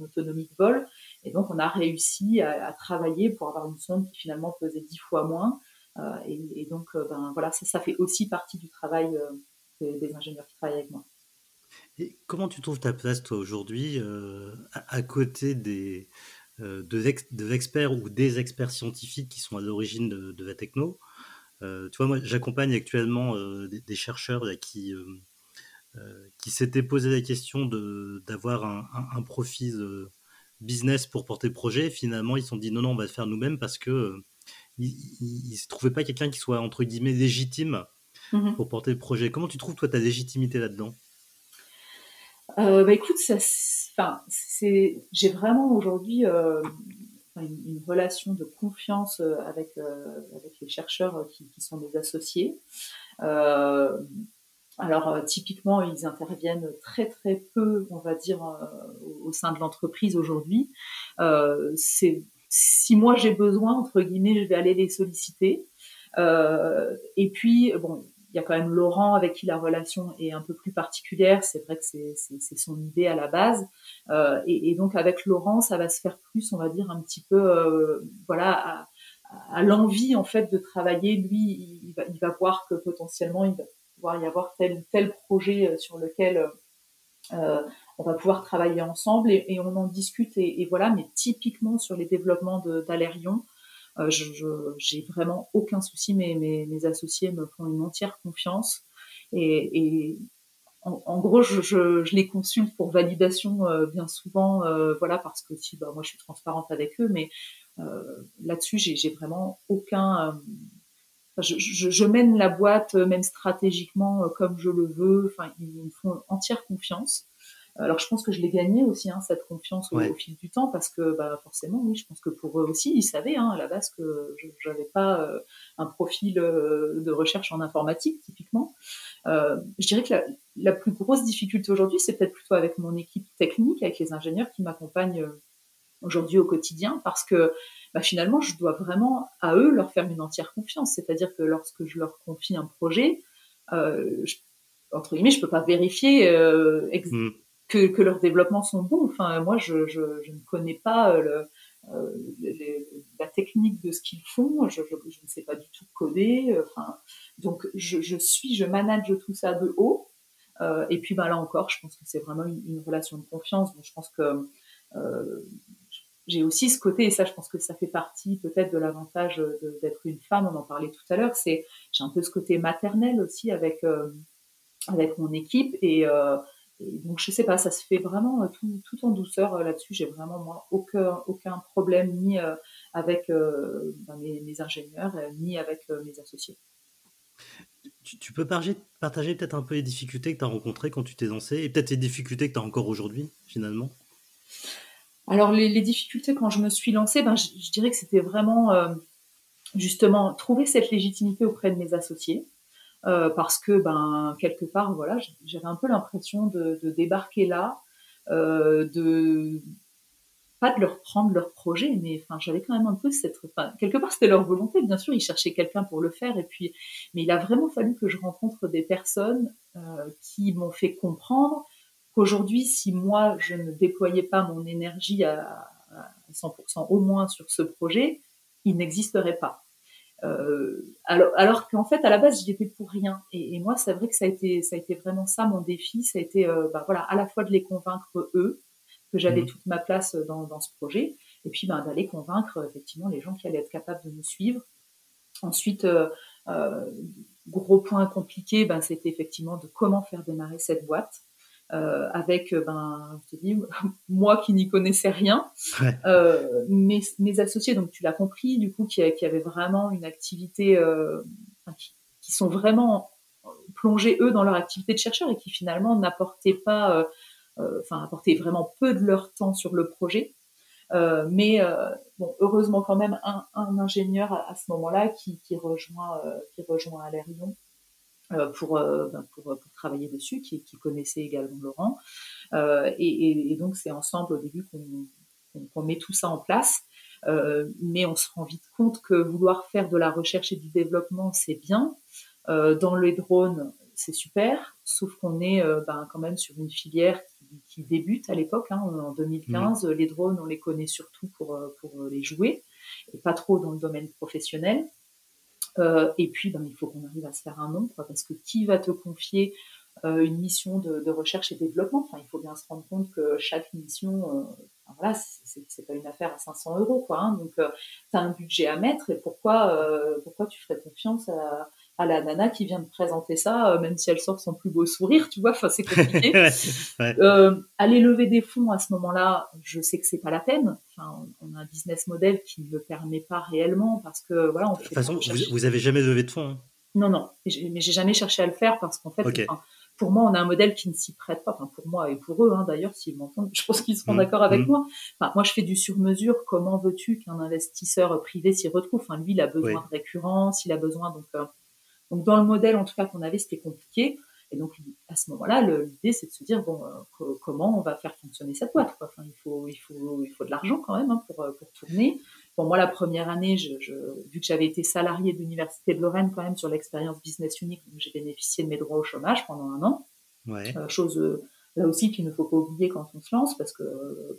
autonomie de vol. Et donc, on a réussi à, travailler pour avoir une sonde qui finalement pesait dix fois moins. Euh, et, donc, euh, ben, voilà, ça, fait aussi partie du travail euh, des, ingénieurs qui travaillent avec moi. Et comment tu trouves ta place, toi, aujourd'hui, à, côté des, de, experts ou des experts scientifiques qui sont à l'origine de, la techno? Tu vois, moi, j'accompagne actuellement des, chercheurs qui qui s'était posé la question d'avoir un, un, profil euh, business pour porter projet. Finalement, ils se sont dit non, non, on va le faire nous-mêmes parce que euh, ils ne se trouvaient pas quelqu'un qui soit entre guillemets légitime mmh pour porter le projet. Comment tu trouves toi ta légitimité là-dedans? Bah écoute, j'ai vraiment aujourd'hui une, relation de confiance avec, avec les chercheurs qui, qui, sont des associés. Alors euh, typiquement, ils interviennent très très peu, on va dire, euh, au, sein de l'entreprise aujourd'hui. Euh, c'est si moi j'ai besoin entre guillemets, je vais aller les solliciter. et puis bon, il y a quand même Laurent avec qui la relation est un peu plus particulière. C'est vrai que c'est son idée à la base. Et, et, donc avec Laurent, ça va se faire plus, on va dire un petit peu, voilà. À, à l'envie en fait de travailler, lui, il va, il va voir que potentiellement il va y avoir tel tel projet euh, sur lequel euh, euh, on va pouvoir travailler ensemble et, on en discute et, voilà. Mais typiquement sur les développements d'Alérion, je j'ai vraiment aucun souci. Mes, mes, associés me font une entière confiance et, en, gros, je, je, les consulte pour validation bien souvent, voilà, parce que si, bah, moi, je suis transparente avec eux, mais là-dessus, j'ai vraiment aucun, je, mène la boîte euh, même stratégiquement euh, comme je le veux. Enfin, ils me font entière confiance. Alors je pense que je l'ai gagné aussi hein, cette confiance au, fil du temps parce que bah, forcément oui, je pense que pour eux aussi ils savaient hein, à la base que je n'avais pas euh, un profil de recherche en informatique typiquement. je dirais que la, plus grosse difficulté aujourd'hui, c'est peut-être plutôt avec mon équipe technique, avec les ingénieurs qui m'accompagnent aujourd'hui au quotidien, parce que bah, finalement, je dois vraiment à eux leur faire une entière confiance. C'est-à-dire que lorsque je leur confie un projet, entre guillemets, je peux pas vérifier mm. que, que, leurs développements sont bons. Enfin, moi, je, je, ne connais pas le, euh, la technique de ce qu'ils font. Je, ne sais pas du tout coder. Enfin, donc, je, suis, je manage tout ça de haut. Euh, et puis, bah, là encore, je pense que c'est vraiment une, relation de confiance. je pense que euh, j'ai aussi ce côté, et ça, je pense que ça fait partie peut-être de l'avantage d'être une femme. On en parlait tout à l'heure. C'est j'ai un peu ce côté maternel aussi avec avec mon équipe et, euh, donc je sais pas, ça se fait vraiment euh, tout, en douceur euh, là-dessus. J'ai vraiment moi aucun aucun problème ni avec ben, mes, ingénieurs ni avec mes associés. Tu, peux partager, partager peut-être un peu les difficultés que tu as rencontrées quand tu t'es lancé et peut-être les difficultés que tu as encore aujourd'hui finalement? Alors les, difficultés quand je me suis lancée, ben, je, dirais que c'était vraiment justement trouver cette légitimité auprès de mes associés. Euh, parce que ben quelque part voilà j'avais un peu l'impression de, débarquer là euh, de pas de leur prendre leur projet mais enfin j'avais quand même un peu cette enfin, quelque part c'était leur volonté bien sûr ils cherchaient quelqu'un pour le faire et puis mais il a vraiment fallu que je rencontre des personnes euh, qui m'ont fait comprendre qu'aujourd'hui si moi je ne déployais pas mon énergie à, à 100% au moins sur ce projet il n'existerait pas euh, alors, alors qu'en fait, à la base, j'y étais pour rien. Et, moi, c'est vrai que ça a été, ça a été vraiment ça mon défi. Ça a été, euh, bah, voilà, à la fois de les convaincre eux que j'avais mmh. toute ma place dans, dans, ce projet, et puis ben, d'aller convaincre effectivement les gens qui allaient être capables de me suivre. Ensuite, euh, euh gros point compliqué, ben, c'était effectivement de comment faire démarrer cette boîte. Euh, avec euh, ben je te dis moi qui n'y connaissais rien euh, mes, mes, associés donc tu l'as compris du coup qui, qui avaient vraiment une activité euh, qui, sont vraiment plongés eux dans leur activité de chercheur et qui finalement n'apportaient pas enfin apportaient vraiment peu de leur temps sur le projet. Mais bon heureusement quand même un, un ingénieur à, ce moment-là qui, qui rejoint qui rejoint Alérion euh, pour, euh, ben, pour, pour, travailler dessus, qui, qui connaissait également Laurent. Euh, et, et, donc c'est ensemble au début qu'on met tout ça en place. Euh, mais on se rend vite compte que vouloir faire de la recherche et du développement, c'est bien. Euh, dans les drones, c'est super, sauf qu'on est ben, quand même sur une filière qui, qui débute à l'époque. Hein, en 2015, mmh. les drones, on les connaît surtout pour, pour les jouer, et pas trop dans le domaine professionnel. Euh, et puis, ben, il faut qu'on arrive à se faire un nom, parce que qui va te confier euh, une mission de, de, recherche et développement? Enfin, il faut bien se rendre compte que chaque mission, euh, voilà, c'est pas une affaire à 500 euros, quoi. Hein, donc, euh, tu as un budget à mettre, et pourquoi, euh, pourquoi tu ferais confiance à, à la nana qui vient de présenter ça, euh, même si elle sort son plus beau sourire, tu vois, enfin c'est compliqué. Euh, aller lever des fonds à ce moment-là, je sais que c'est pas la peine. Enfin, on a un business model qui ne le permet pas réellement parce que voilà. On de toute façon, vous, avez jamais levé de fonds. Hein. Non, non, mais j'ai jamais cherché à le faire parce qu'en fait, pour moi, on a un modèle qui ne s'y prête pas. Enfin, pour moi et pour eux, hein, d'ailleurs, s'ils m'entendent, je pense qu'ils seront mmh. d'accord avec mmh. moi. Enfin, moi, je fais du sur-mesure. Comment veux-tu qu'un investisseur privé s'y retrouve? Enfin, lui, il a besoin de récurrence, il a besoin donc. Euh, donc dans le modèle en tout cas qu'on avait, c'était compliqué. Et donc à ce moment-là, l'idée c'est de se dire bon, euh, comment on va faire fonctionner cette boîte Enfin, il faut, il faut, il faut de l'argent quand même hein, pour, euh, pour tourner. Bon, moi la première année, je, je, vu que j'avais été salarié de l'université de Lorraine quand même sur l'expérience business unique, j'ai bénéficié de mes droits au chômage pendant un an. Ouais. Euh, chose là aussi qu'il ne faut pas oublier quand on se lance parce que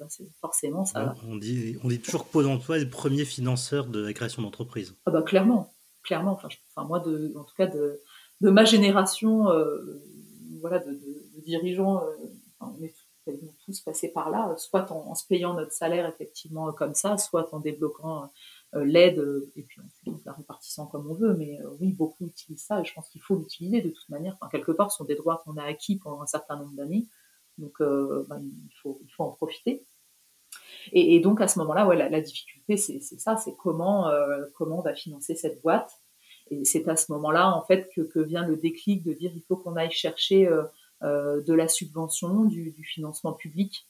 c'est forcément ça. On dit, on dit toujours que Pôle Emploi est le premier financeur de la création d'entreprise. Ah bah clairement, clairement. Enfin, enfin moi, en tout cas, de, de ma génération, euh, voilà, de, dirigeants, euh, on est tous passés par là, soit en, se payant notre salaire effectivement comme ça, soit en débloquant euh, l'aide et puis ensuite la répartissant comme on veut. Mais oui, beaucoup utilisent ça et je pense qu'il faut l'utiliser de toute manière. Enfin, quelque part, ce sont des droits qu'on a acquis pendant un certain nombre d'années, donc ben, il, faut, il faut en profiter. Et, donc à ce moment-là, ouais, la, difficulté, c'est ça, c'est comment euh, comment on va financer cette boîte. Et c'est à ce moment-là, en fait, que, vient le déclic de dire il faut qu'on aille chercher euh, euh, de la subvention, du, du, financement public.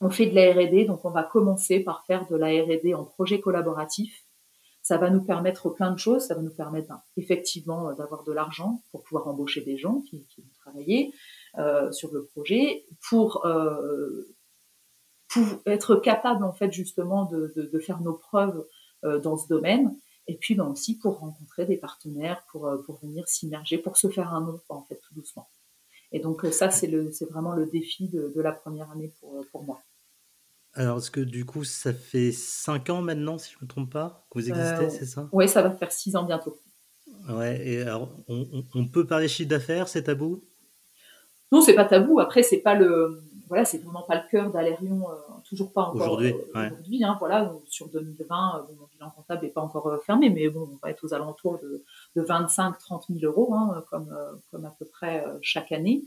On fait de la R&D, donc on va commencer par faire de la R&D en projet collaboratif. ça va nous permettre plein de choses. Ça va nous permettre ben, effectivement d'avoir de l'argent pour pouvoir embaucher des gens qui, qui vont travailler sur le projet, pour, pour être capable en fait justement de, de, de faire nos preuves dans ce domaine et puis ben, aussi pour rencontrer des partenaires, pour, euh, pour venir s'immerger, pour se faire un nom en fait tout doucement. Et donc euh, ça c'est le c'est vraiment le défi de, de, la première année pour, euh, pour moi. Alors est-ce que du coup ça fait cinq ans maintenant si je ne me trompe pas que vous existez, c'est ça? Oui, ça va faire six ans bientôt. Ouais, et alors on, on peut parler chiffre d'affaires, c'est tabou? Non, c'est pas tabou. Après, c'est pas le voilà, c'est vraiment pas le cœur d'Alérion, euh, toujours pas encore aujourd'hui. Euh, aujourd'hui hein, voilà, sur 2020, euh, mon bilan comptable n'est pas encore fermé, mais bon, on va être aux alentours de, de 25-30 000 euros, hein, comme, comme à peu près chaque année.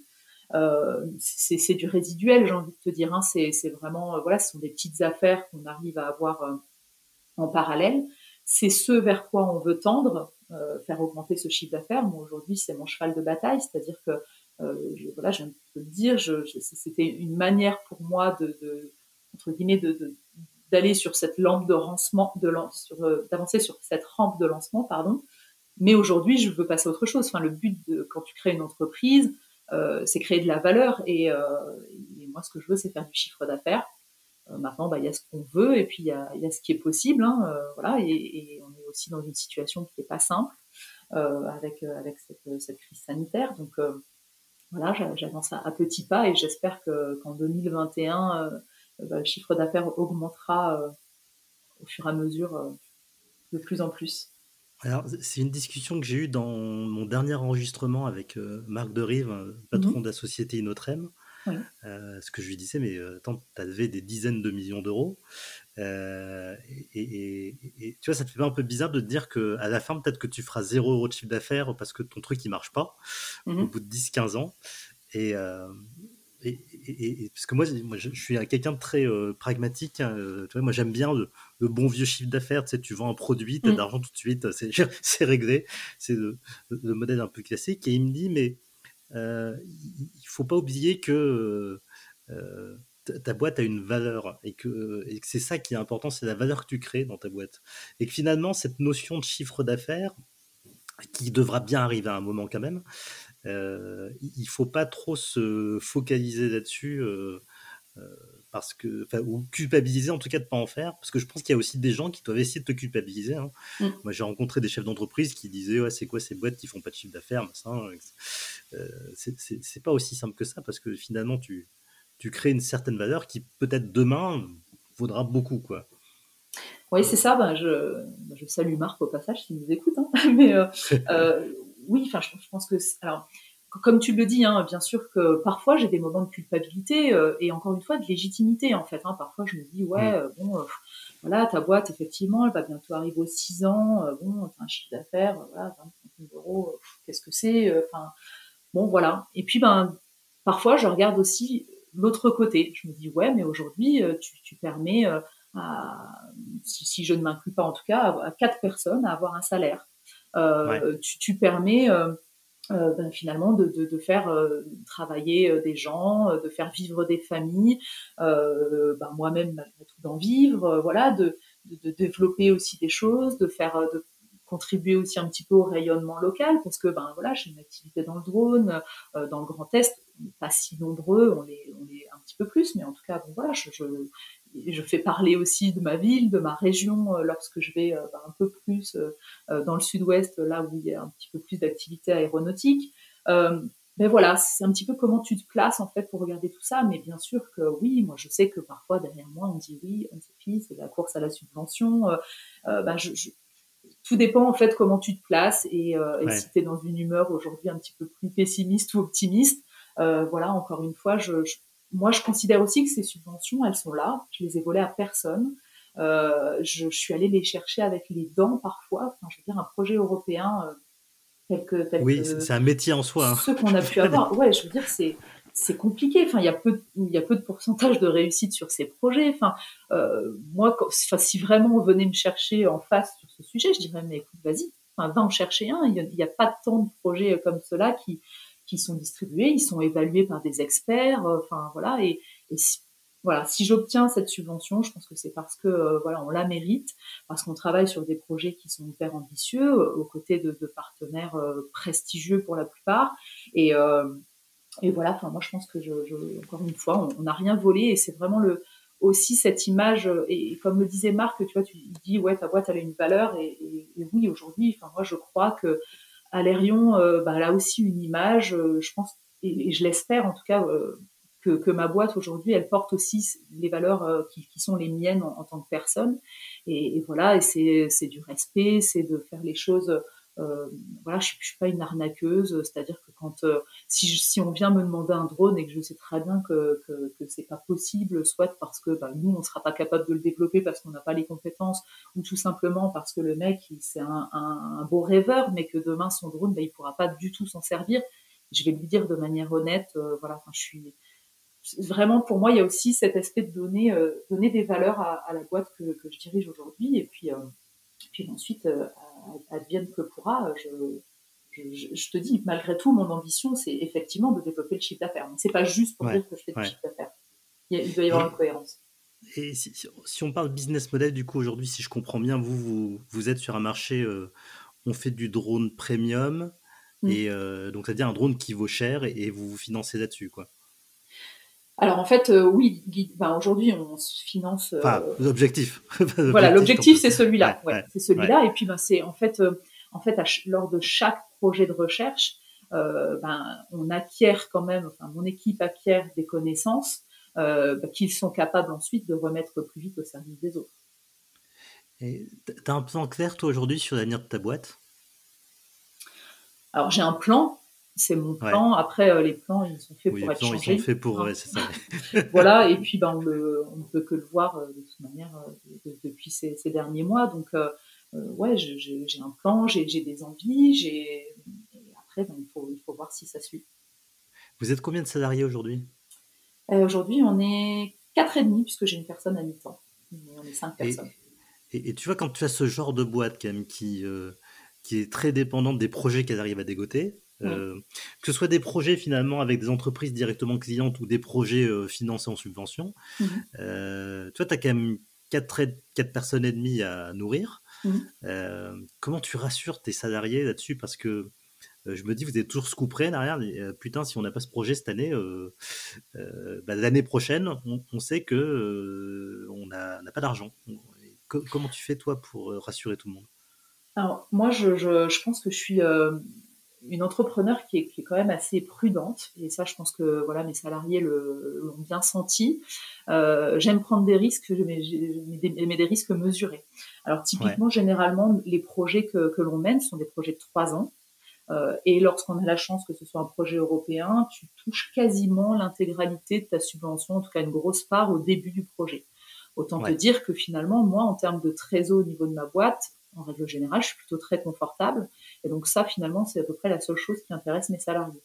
c'est du résiduel, j'ai envie de te dire. Hein, c'est vraiment, voilà, ce sont des petites affaires qu'on arrive à avoir en parallèle. C'est ce vers quoi on veut tendre, faire augmenter ce chiffre d'affaires. Moi, aujourd'hui, c'est mon cheval de bataille, c'est-à-dire que je, voilà, je viens de le dire, c'était une manière pour moi de, de entre guillemets, de, d'aller sur cette lampe de lancement, de sur, euh, d'avancer sur cette rampe de lancement, pardon. Mais aujourd'hui, je veux passer à autre chose. Enfin, le but de, quand tu crées une entreprise, euh, c'est créer de la valeur. Et, euh, et, moi, ce que je veux, c'est faire du chiffre d'affaires. Euh, maintenant, bah, il y a ce qu'on veut et puis il y a, y a, ce qui est possible. Hein, euh, voilà. Et, et, on est aussi dans une situation qui n'est pas simple avec avec cette, cette, crise sanitaire. Donc voilà, j'avance à, petits pas et j'espère que qu'en 2021, euh, bah, le chiffre d'affaires augmentera euh, au fur et à mesure euh, de plus en plus. Alors, c'est une discussion que j'ai eue dans mon dernier enregistrement avec Marc Derive, patron mhm. de la société Inotrem. Ce que je lui disais, mais attends, tu avais des dizaines de millions d'euros. et, tu vois, ça te fait pas un peu bizarre de te dire qu'à la fin, peut-être que tu feras zéro euro de chiffre d'affaires parce que ton truc, il marche pas mmh au bout de 10-15 ans. Et, et, parce que moi, moi je, suis quelqu'un de très pragmatique. Hein, tu vois, moi, j'aime bien le, bon vieux chiffre d'affaires. Tu sais, tu vends un produit, tu as de mmh. l'argent tout de suite, c'est réglé. C'est le, modèle un peu classique. Et il me dit, mais il faut pas oublier que ta boîte a une valeur et que, et que c'est ça qui est important, c'est la valeur que tu crées dans ta boîte. Et que finalement, cette notion de chiffre d'affaires, qui devra bien arriver à un moment quand même, euh, il faut pas trop se focaliser là-dessus. Parce que, ou culpabiliser en tout cas de pas en faire, parce que je pense qu'il y a aussi des gens qui doivent essayer de te culpabiliser. Hein. Mmh. Moi, j'ai rencontré des chefs d'entreprise qui disaient ouais, c'est quoi ces boîtes qui font pas de chiffre d'affaires, euh, c'est pas aussi simple que ça, parce que finalement, tu, tu crées une certaine valeur qui peut-être demain vaudra beaucoup, quoi. Oui, c'est ça. Ben, je, ben, je, salue Marc au passage s'il nous écoute. Hein. Mais euh, euh, oui, enfin, je, je, pense que alors, comme tu le dis, hein, bien sûr que parfois j'ai des moments de culpabilité euh, et encore une fois de légitimité en fait. Hein. Parfois je me dis ouais, mm. euh, bon, euh, voilà, ta boîte effectivement, elle va bientôt arriver aux 6 ans. bon, t'as un chiffre d'affaires, voilà, 25 000 euros, qu'est-ce que c'est Enfin, bon, voilà. Et puis ben, parfois je regarde aussi l'autre côté. Je me dis, ouais, mais aujourd'hui, tu, tu, permets, à, si, si, je ne m'inclus pas en tout cas, à, quatre personnes à avoir un salaire. Tu, tu, permets euh, ben, finalement de, faire travailler des gens, de faire vivre des familles, ben, moi-même malgré tout d'en vivre, voilà, de, développer aussi des choses, de faire de contribuer aussi un petit peu au rayonnement local parce que ben voilà j'ai une activité dans le drone euh, dans le Grand Est pas si nombreux on est on est un petit peu plus mais en tout cas bon voilà je, je fais parler aussi de ma ville de ma région euh, lorsque je vais euh, ben, un peu plus dans le sud-ouest là où il y a un petit peu plus d'activité aéronautique mais voilà, c'est un petit peu comment tu te places en fait pour regarder tout ça. Mais bien sûr que oui, moi je sais que parfois derrière moi on dit oui, on c'est la course à la subvention. Euh, ben, je, je, tout dépend en fait comment tu te places et, euh, si tu es dans une humeur aujourd'hui un petit peu plus pessimiste ou optimiste. Euh, voilà, encore une fois, je, moi je considère aussi que ces subventions, elles sont là. Je les ai volées à personne. Euh, je, je, suis allée les chercher avec les dents parfois. Enfin, je veux dire, un projet européen euh, tel que, tel oui, c'est un métier en soi. Hein. Ce qu'on a pu avoir. Ouais, je veux dire, c'est c'est compliqué. Enfin, il y a peu, il y a peu de pourcentage de réussite sur ces projets. Enfin, euh, moi, enfin, si vraiment on venait me chercher en face sur ce sujet, je dirais mais écoute, vas-y, enfin, va en chercher un. Il n'y a, a, pas tant de projets comme cela qui qui sont distribués, ils sont évalués par des experts. Euh, enfin voilà, et, et voilà, si j'obtiens cette subvention, je pense que c'est parce que voilà, on la mérite, parce qu'on travaille sur des projets qui sont hyper ambitieux, aux côtés de, partenaires prestigieux pour la plupart, et et voilà, enfin moi je pense que je, encore une fois, on n'a rien volé et c'est vraiment le aussi cette image et, comme le disait Marc, tu vois, tu dis ouais ta boîte elle a une valeur et, oui aujourd'hui, enfin moi je crois que Alérion, euh, bah, a aussi une image, euh, je pense et, je l'espère en tout cas euh, que, ma boîte aujourd'hui elle porte aussi les valeurs qui, sont les miennes en, tant que personne. Et, voilà et c'est du respect, c'est de faire les choses voilà, je, je suis pas une arnaqueuse, c'est-à-dire que quand euh, si, si on vient me demander un drone et que je sais très bien que que, que c'est pas possible, soit parce que bah, nous on sera pas capable de le développer parce qu'on n'a pas les compétences, ou tout simplement parce que le mec c'est un, un, un, beau rêveur, mais que demain son drone bah, il pourra pas du tout s'en servir, je vais lui dire de manière honnête, euh, voilà, je suis vraiment pour moi il y a aussi cet aspect de donner euh, donner des valeurs à, à, la boîte que, que je dirige aujourd'hui et puis puis ensuite advienne que pourra, je, je, te dis, malgré tout, mon ambition, c'est effectivement de développer le chiffre d'affaires. Mais c'est pas juste pour dire que je fais du chiffre d'affaires. Il, doit y avoir une cohérence. Et si, si, on parle business model, du coup, aujourd'hui, si je comprends bien, vous, vous, vous êtes sur un marché, euh, on fait du drone premium, mm. et euh, donc c'est-à-dire un drone qui vaut cher, et, vous vous financez là-dessus, quoi. Alors en fait, euh, oui, ben, aujourd'hui on se finance. Euh, enfin, l'objectif. voilà, l'objectif c'est celui-là. Ouais, c'est celui-là. Et puis ben, c'est en fait, euh, en fait, lors de chaque projet de recherche, ben, on acquiert quand même, enfin mon équipe acquiert des connaissances qu'ils sont capables ensuite de remettre plus vite au service des autres. Et t'as un plan clair toi aujourd'hui sur l'avenir de ta boîte? Alors j'ai un plan, c'est mon plan. Après, euh, les plans, ils sont faits pour être changés. Ils sont faits pour, c'est ça. voilà. Et puis, ben, on, ne peut que le voir euh, de toute manière euh, depuis ces, derniers mois. Donc, ouais, j'ai un plan, j'ai des envies, j'ai. Après, ben, il, faut, il faut voir si ça suit. Vous êtes combien de salariés aujourd'hui? Aujourd'hui, on est quatre et demi puisque j'ai une personne à mi-temps. On est cinq personnes. Et, tu vois, quand tu as ce genre de boîte quand même qui, qui est très dépendante des projets qu'elle arrive à dégoter, euh, que ce soit des projets finalement avec des entreprises directement clientes ou des projets euh, financés en subvention. Mmh euh, toi, tu as quand même 4, 4 personnes et demie à nourrir. Mmh comment tu rassures tes salariés là-dessus? Parce que je me dis, vous êtes toujours scouprés derrière. putain, si on n'a pas ce projet cette année, bah, l'année prochaine, on, sait que on n'a pas d'argent. comment tu fais toi pour rassurer tout le monde? Alors moi, je, je, je, pense que je suis une entrepreneur qui est, qui est, quand même assez prudente. Et ça je pense que voilà mes salariés l'ont bien senti. Euh, j'aime prendre des risques mais, mais, des, risques mesurés. Alors typiquement généralement les projets que, que l'on mène sont des projets de trois ans. Euh, et lorsqu'on a la chance que ce soit un projet européen tu touches quasiment l'intégralité de ta subvention en tout cas une grosse part au début du projet. Autant te dire que finalement moi en termes de trésor au niveau de ma boîte en règle générale, je suis plutôt très confortable. Et donc ça, finalement, c'est à peu près la seule chose qui intéresse mes salariés.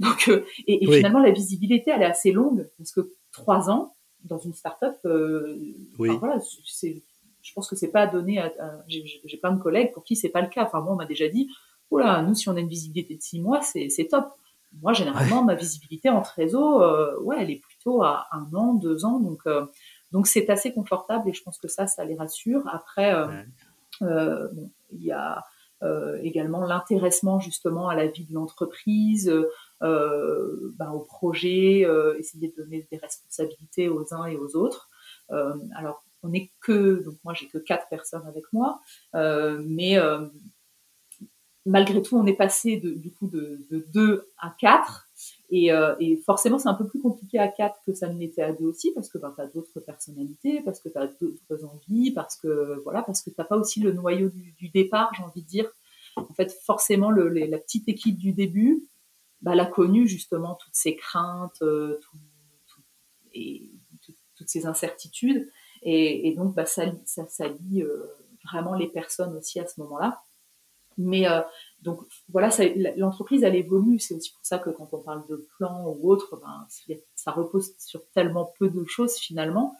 Donc, euh, et, finalement, la visibilité, elle est assez longue parce que trois ans dans une start-up, euh, voilà, c'est, je pense que c'est pas donné à, j'ai, plein de collègues pour qui c'est pas le cas. Enfin, moi, on m'a déjà dit, oh là, nous, si on a une visibilité de six mois, c'est, c'est top. Moi, généralement, ma visibilité en réseau, euh, ouais, elle est plutôt à un an, deux ans. Donc, euh, donc c'est assez confortable et je pense que ça, ça les rassure. Après, euh, il y a également l'intéressement justement à la vie de l'entreprise, euh, ben, au projet, essayer de donner des responsabilités aux uns et aux autres. alors, on n'est que, donc moi j'ai que quatre personnes avec moi, mais malgré tout, on est passé de, du coup de, de 2 à 4. Et, euh, et forcément, c'est un peu plus compliqué à 4 que ça ne l'était à 2 aussi, parce que ben, tu as d'autres personnalités, parce que tu as d'autres envies, parce que voilà, parce que tu pas aussi le noyau du, départ, j'ai envie de dire. En fait, forcément, la petite équipe du début, bah, elle a connu justement toutes ces craintes, euh, et toutes ces incertitudes. Et, donc, bah, ça, ça, euh, vraiment les personnes aussi à ce moment-là. Mais donc voilà, l'entreprise elle évolue. C'est aussi pour ça que quand on parle de plan ou autre, ben, ça repose sur tellement peu de choses finalement.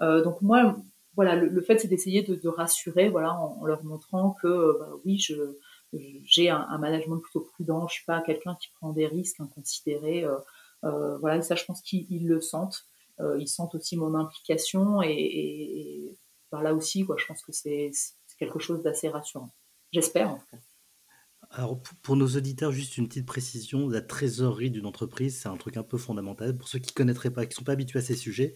Euh, donc moi, voilà, le, fait c'est d'essayer de, rassurer, voilà, en, leur montrant que ben, oui, je j'ai un, management plutôt prudent. Je suis pas quelqu'un qui prend des risques inconsidérés. Euh, euh, voilà, ça, je pense qu'ils le sentent. ils sentent aussi mon implication et, là aussi, quoi, je pense que c'est quelque chose d'assez rassurant. J'espère en tout cas. Alors, pour nos auditeurs, juste une petite précision, la trésorerie d'une entreprise, c'est un truc un peu fondamental. Pour ceux qui ne connaîtraient pas, qui ne sont pas habitués à ces sujets,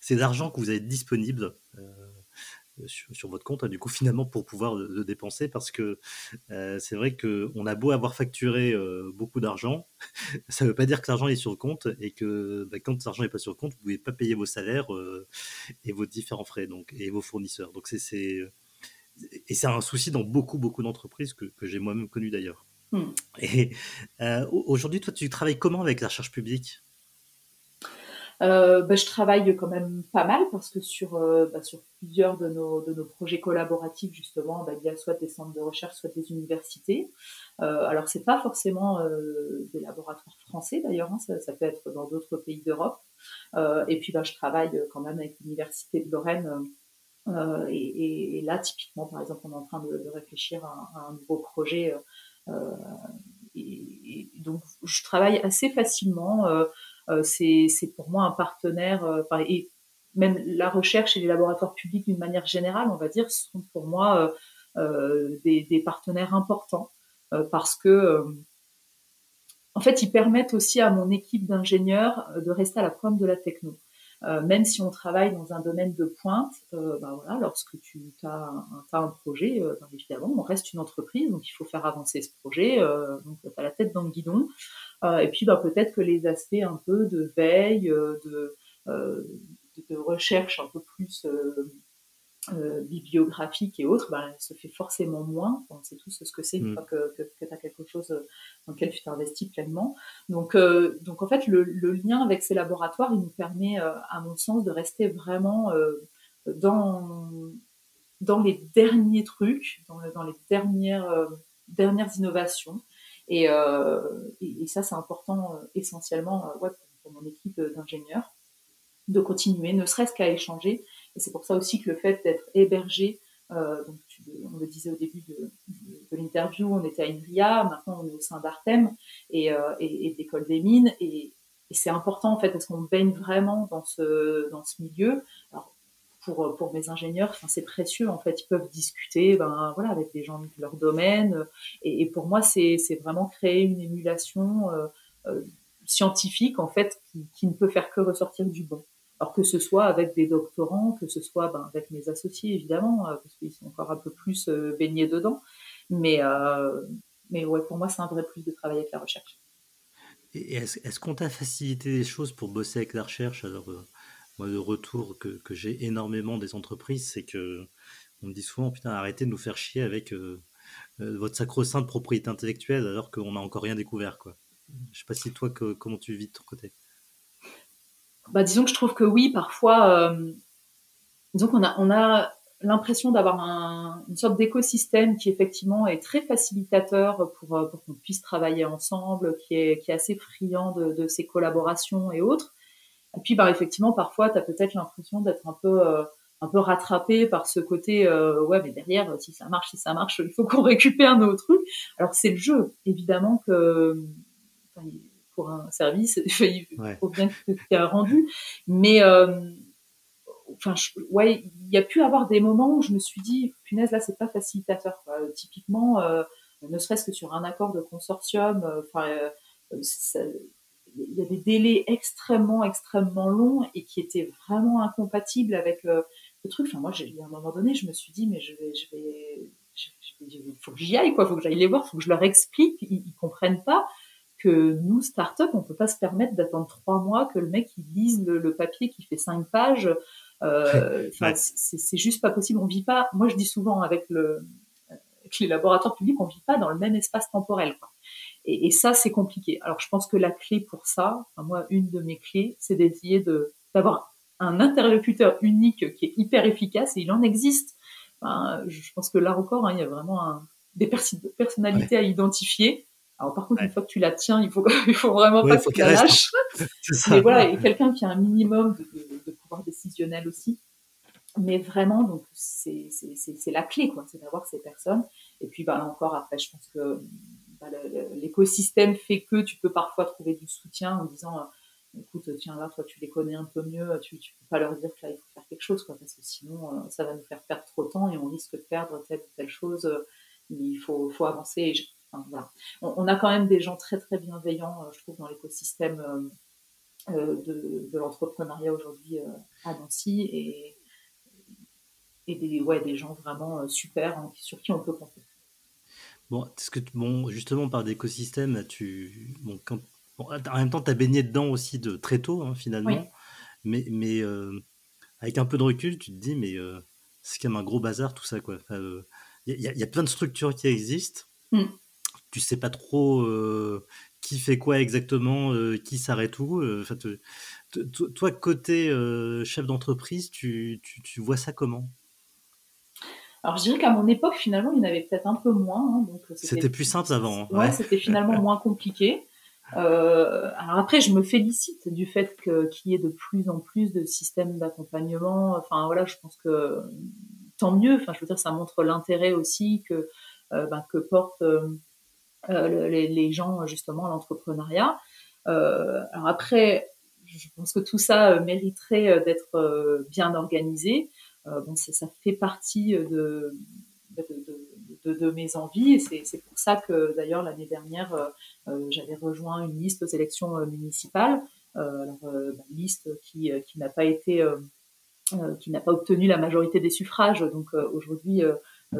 c'est l'argent que vous avez disponible euh, sur, votre compte, hein, du coup, finalement, pour pouvoir le, dépenser, parce que euh, c'est vrai qu'on a beau avoir facturé euh, beaucoup d'argent, ça ne veut pas dire que l'argent est sur le compte, et que bah, quand l'argent n'est pas sur le compte, vous ne pouvez pas payer vos salaires et vos différents frais, donc, et vos fournisseurs. Donc, c'est et c'est un souci dans beaucoup, beaucoup d'entreprises que, j'ai moi-même connu d'ailleurs. Hmm. Et euh, aujourd'hui, toi, tu travailles comment avec la recherche publique? Euh, bah, je travaille quand même pas mal parce que sur, euh, bah, sur plusieurs de nos, de nos projets collaboratifs, justement, bah, il y a soit des centres de recherche, soit des universités. alors, c'est pas forcément des laboratoires français d'ailleurs, hein, ça, ça, peut être dans d'autres pays d'Europe. et puis, je travaille quand même avec l'Université de Lorraine euh, et, là, typiquement, par exemple, on est en train de, réfléchir à, un nouveau projet. Euh, et, donc, je travaille assez facilement. Euh, euh, c'est pour moi un partenaire. et même la recherche et les laboratoires publics, d'une manière générale, on va dire, sont pour moi des, des, partenaires importants parce que en fait, ils permettent aussi à mon équipe d'ingénieurs de rester à la pointe de la techno. Euh, même si on travaille dans un domaine de pointe, euh, bah voilà, lorsque tu as un, un projet, euh, bah, évidemment, on reste une entreprise, donc il faut faire avancer ce projet, donc tu as la tête dans le guidon. et puis bah, peut-être que les aspects un peu de veille, de, de recherche un peu plus euh, bibliographique et autres, ben, se fait forcément moins. On sait tous ce que c'est une mm. fois que, que, que tu as quelque chose euh, dans lequel tu t'investis pleinement. Donc, euh, donc en fait, le, le, lien avec ces laboratoires, il nous permet, euh, à mon sens, de rester vraiment dans, dans les derniers trucs, dans, dans les dernières, dernières innovations. Et, et, et ça, c'est important essentiellement ouais, pour, pour mon équipe d'ingénieurs de continuer, ne serait-ce qu'à échanger et c'est pour ça aussi que le fait d'être hébergé, euh, donc on le disait au début de, l'interview, on était à INRIA, maintenant on est au sein d'Artem et, euh, d'école des mines. Et, c'est important en fait parce qu'on baigne vraiment dans ce, milieu. Alors, pour, mes ingénieurs, c'est précieux en fait. Ils peuvent discuter, ben voilà, avec des gens de leur domaine. Et, pour moi, c'est vraiment créer une émulation euh, euh, scientifique en fait qui, ne peut faire que ressortir du bon. Alors que ce soit avec des doctorants, que ce soit ben, avec mes associés évidemment, euh, parce qu'ils sont encore un peu plus euh, baignés dedans. Mais, euh, mais ouais, pour moi, c'est un vrai plus de travailler avec la recherche. Et est-ce qu'on t'a facilité les choses pour bosser avec la recherche? Alors, moi, le retour que, j'ai énormément des entreprises, c'est que on me dit souvent, putain, arrêtez de nous faire chier avec votre sacro-sainte propriété intellectuelle alors qu'on n'a encore rien découvert. Quoi. Je sais pas si toi, comment tu vis de ton côté bah, disons que je trouve que oui, parfois, euh, disons qu'on a, on a l'impression d'avoir un, une sorte d'écosystème qui effectivement est très facilitateur pour, euh, pour qu'on puisse travailler ensemble, qui est, qui est assez friand de, de ces collaborations et autres. Et puis, bah, effectivement, parfois, tu as peut-être l'impression d'être un peu, euh, un peu rattrapé par ce côté, euh, ouais, mais derrière, si ça marche, si ça marche, il faut qu'on récupère nos trucs. Alors, c'est le jeu. Évidemment que, enfin, pour un service, il faut bien que tu aies rendu. Mais euh, enfin, ouais, il y a pu avoir des moments où je me suis dit, punaise, là, c'est pas facilitateur. Quoi. Typiquement, euh, ne serait-ce que sur un accord de consortium, euh, enfin, il y a des délais extrêmement, extrêmement longs et qui étaient vraiment incompatibles avec le truc. Enfin, moi, j'ai, à un moment donné, je me suis dit, mais je vais, je vais, il faut que j'y aille, quoi. Faut que j'aille les voir, faut que je leur explique. Ils, ils comprennent pas que nous, start-up, on peut pas se permettre d'attendre trois mois que le mec il lise le, papier qui fait cinq pages. Euh, c'est juste pas possible. On vit pas. Moi, je dis souvent avec le avec les laboratoires publics, on vit pas dans le même espace temporel. Quoi. Et, et, ça, c'est compliqué. Alors, je pense que la clé pour ça, enfin, moi, une de mes clés, c'est d'essayer de d'avoir un interlocuteur unique qui est hyper efficace et il en existe. Enfin, je pense que là encore, hein, il y a vraiment un, des personnalités à identifier alors par contre, une fois que tu la tiens, il faut, il faut vraiment pas que tu la lâches. Mais voilà, et quelqu'un qui a un minimum de, de, pouvoir décisionnel aussi. Mais vraiment, donc c'est la clé, quoi, c'est d'avoir ces personnes. Et puis, bah, encore après, je pense que bah, l'écosystème fait que tu peux parfois trouver du soutien en disant, écoute, tiens là, toi tu les connais un peu mieux, tu, tu peux pas leur dire que là il faut faire quelque chose, quoi, parce que sinon ça va nous faire perdre trop de temps et on risque de perdre telle ou telle chose. il faut, faut avancer. On, a quand même des gens très très bienveillants, je trouve, dans l'écosystème de, de l'entrepreneuriat aujourd'hui à Nancy et, et des, ouais, des gens vraiment super hein, sur qui on peut compter. Bon, ce que, bon, justement, par d'écosystème, tu, bon, quand, en même temps, tu as baigné dedans aussi de très tôt, hein, finalement. Mais, mais euh, avec un peu de recul, tu te dis, mais euh, c'est quand même un gros bazar, tout ça, quoi. Il euh, y, y, a plein de structures qui existent. Mm. Tu sais pas trop qui fait quoi exactement, qui s'arrête où. toi, côté chef d'entreprise, tu, tu, tu vois ça comment? Alors je dirais qu'à mon époque, finalement, il y en avait peut-être un peu moins. Hein, donc c'était plus simple avant. Hein. Ouais, c'était finalement moins compliqué. Euh, alors après, je me félicite du fait qu'il y ait de plus en plus de systèmes d'accompagnement. Enfin voilà, je pense que tant mieux. Enfin, je veux dire, ça montre l'intérêt aussi que euh, ben, que portent euh, les, les, gens justement à l'entrepreneuriat. alors après, je pense que tout ça mériterait d'être bien organisé. Euh, bon, ça fait partie euh, de, mes envies et c'est pour ça que d'ailleurs l'année dernière euh, j'avais rejoint une liste aux élections municipales, alors, une liste qui n'a pas été qui n'a pas obtenu la majorité des suffrages. Donc aujourd'hui,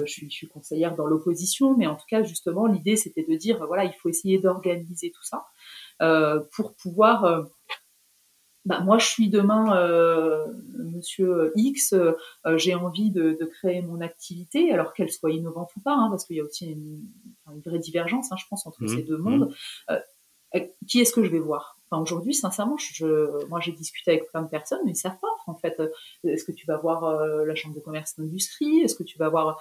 je, suis, je suis conseillère dans l'opposition, mais en tout cas, justement, l'idée c'était de dire voilà, il faut essayer d'organiser tout ça pour pouvoir bah, moi je suis demain euh, monsieur X, euh, j'ai envie de, de, créer mon activité, alors qu'elle soit innovante ou pas, hein, parce qu'il y a aussi une, une vraie divergence, hein, je pense, entre mmh. ces deux mondes. Mmh. Euh, qui est-ce que je vais voir? Enfin, Aujourd'hui, sincèrement, je, moi j'ai discuté avec plein de personnes, mais ils savent pas en fait. Est-ce que tu vas voir euh, la chambre de commerce d'industrie? Est-ce que tu vas voir euh,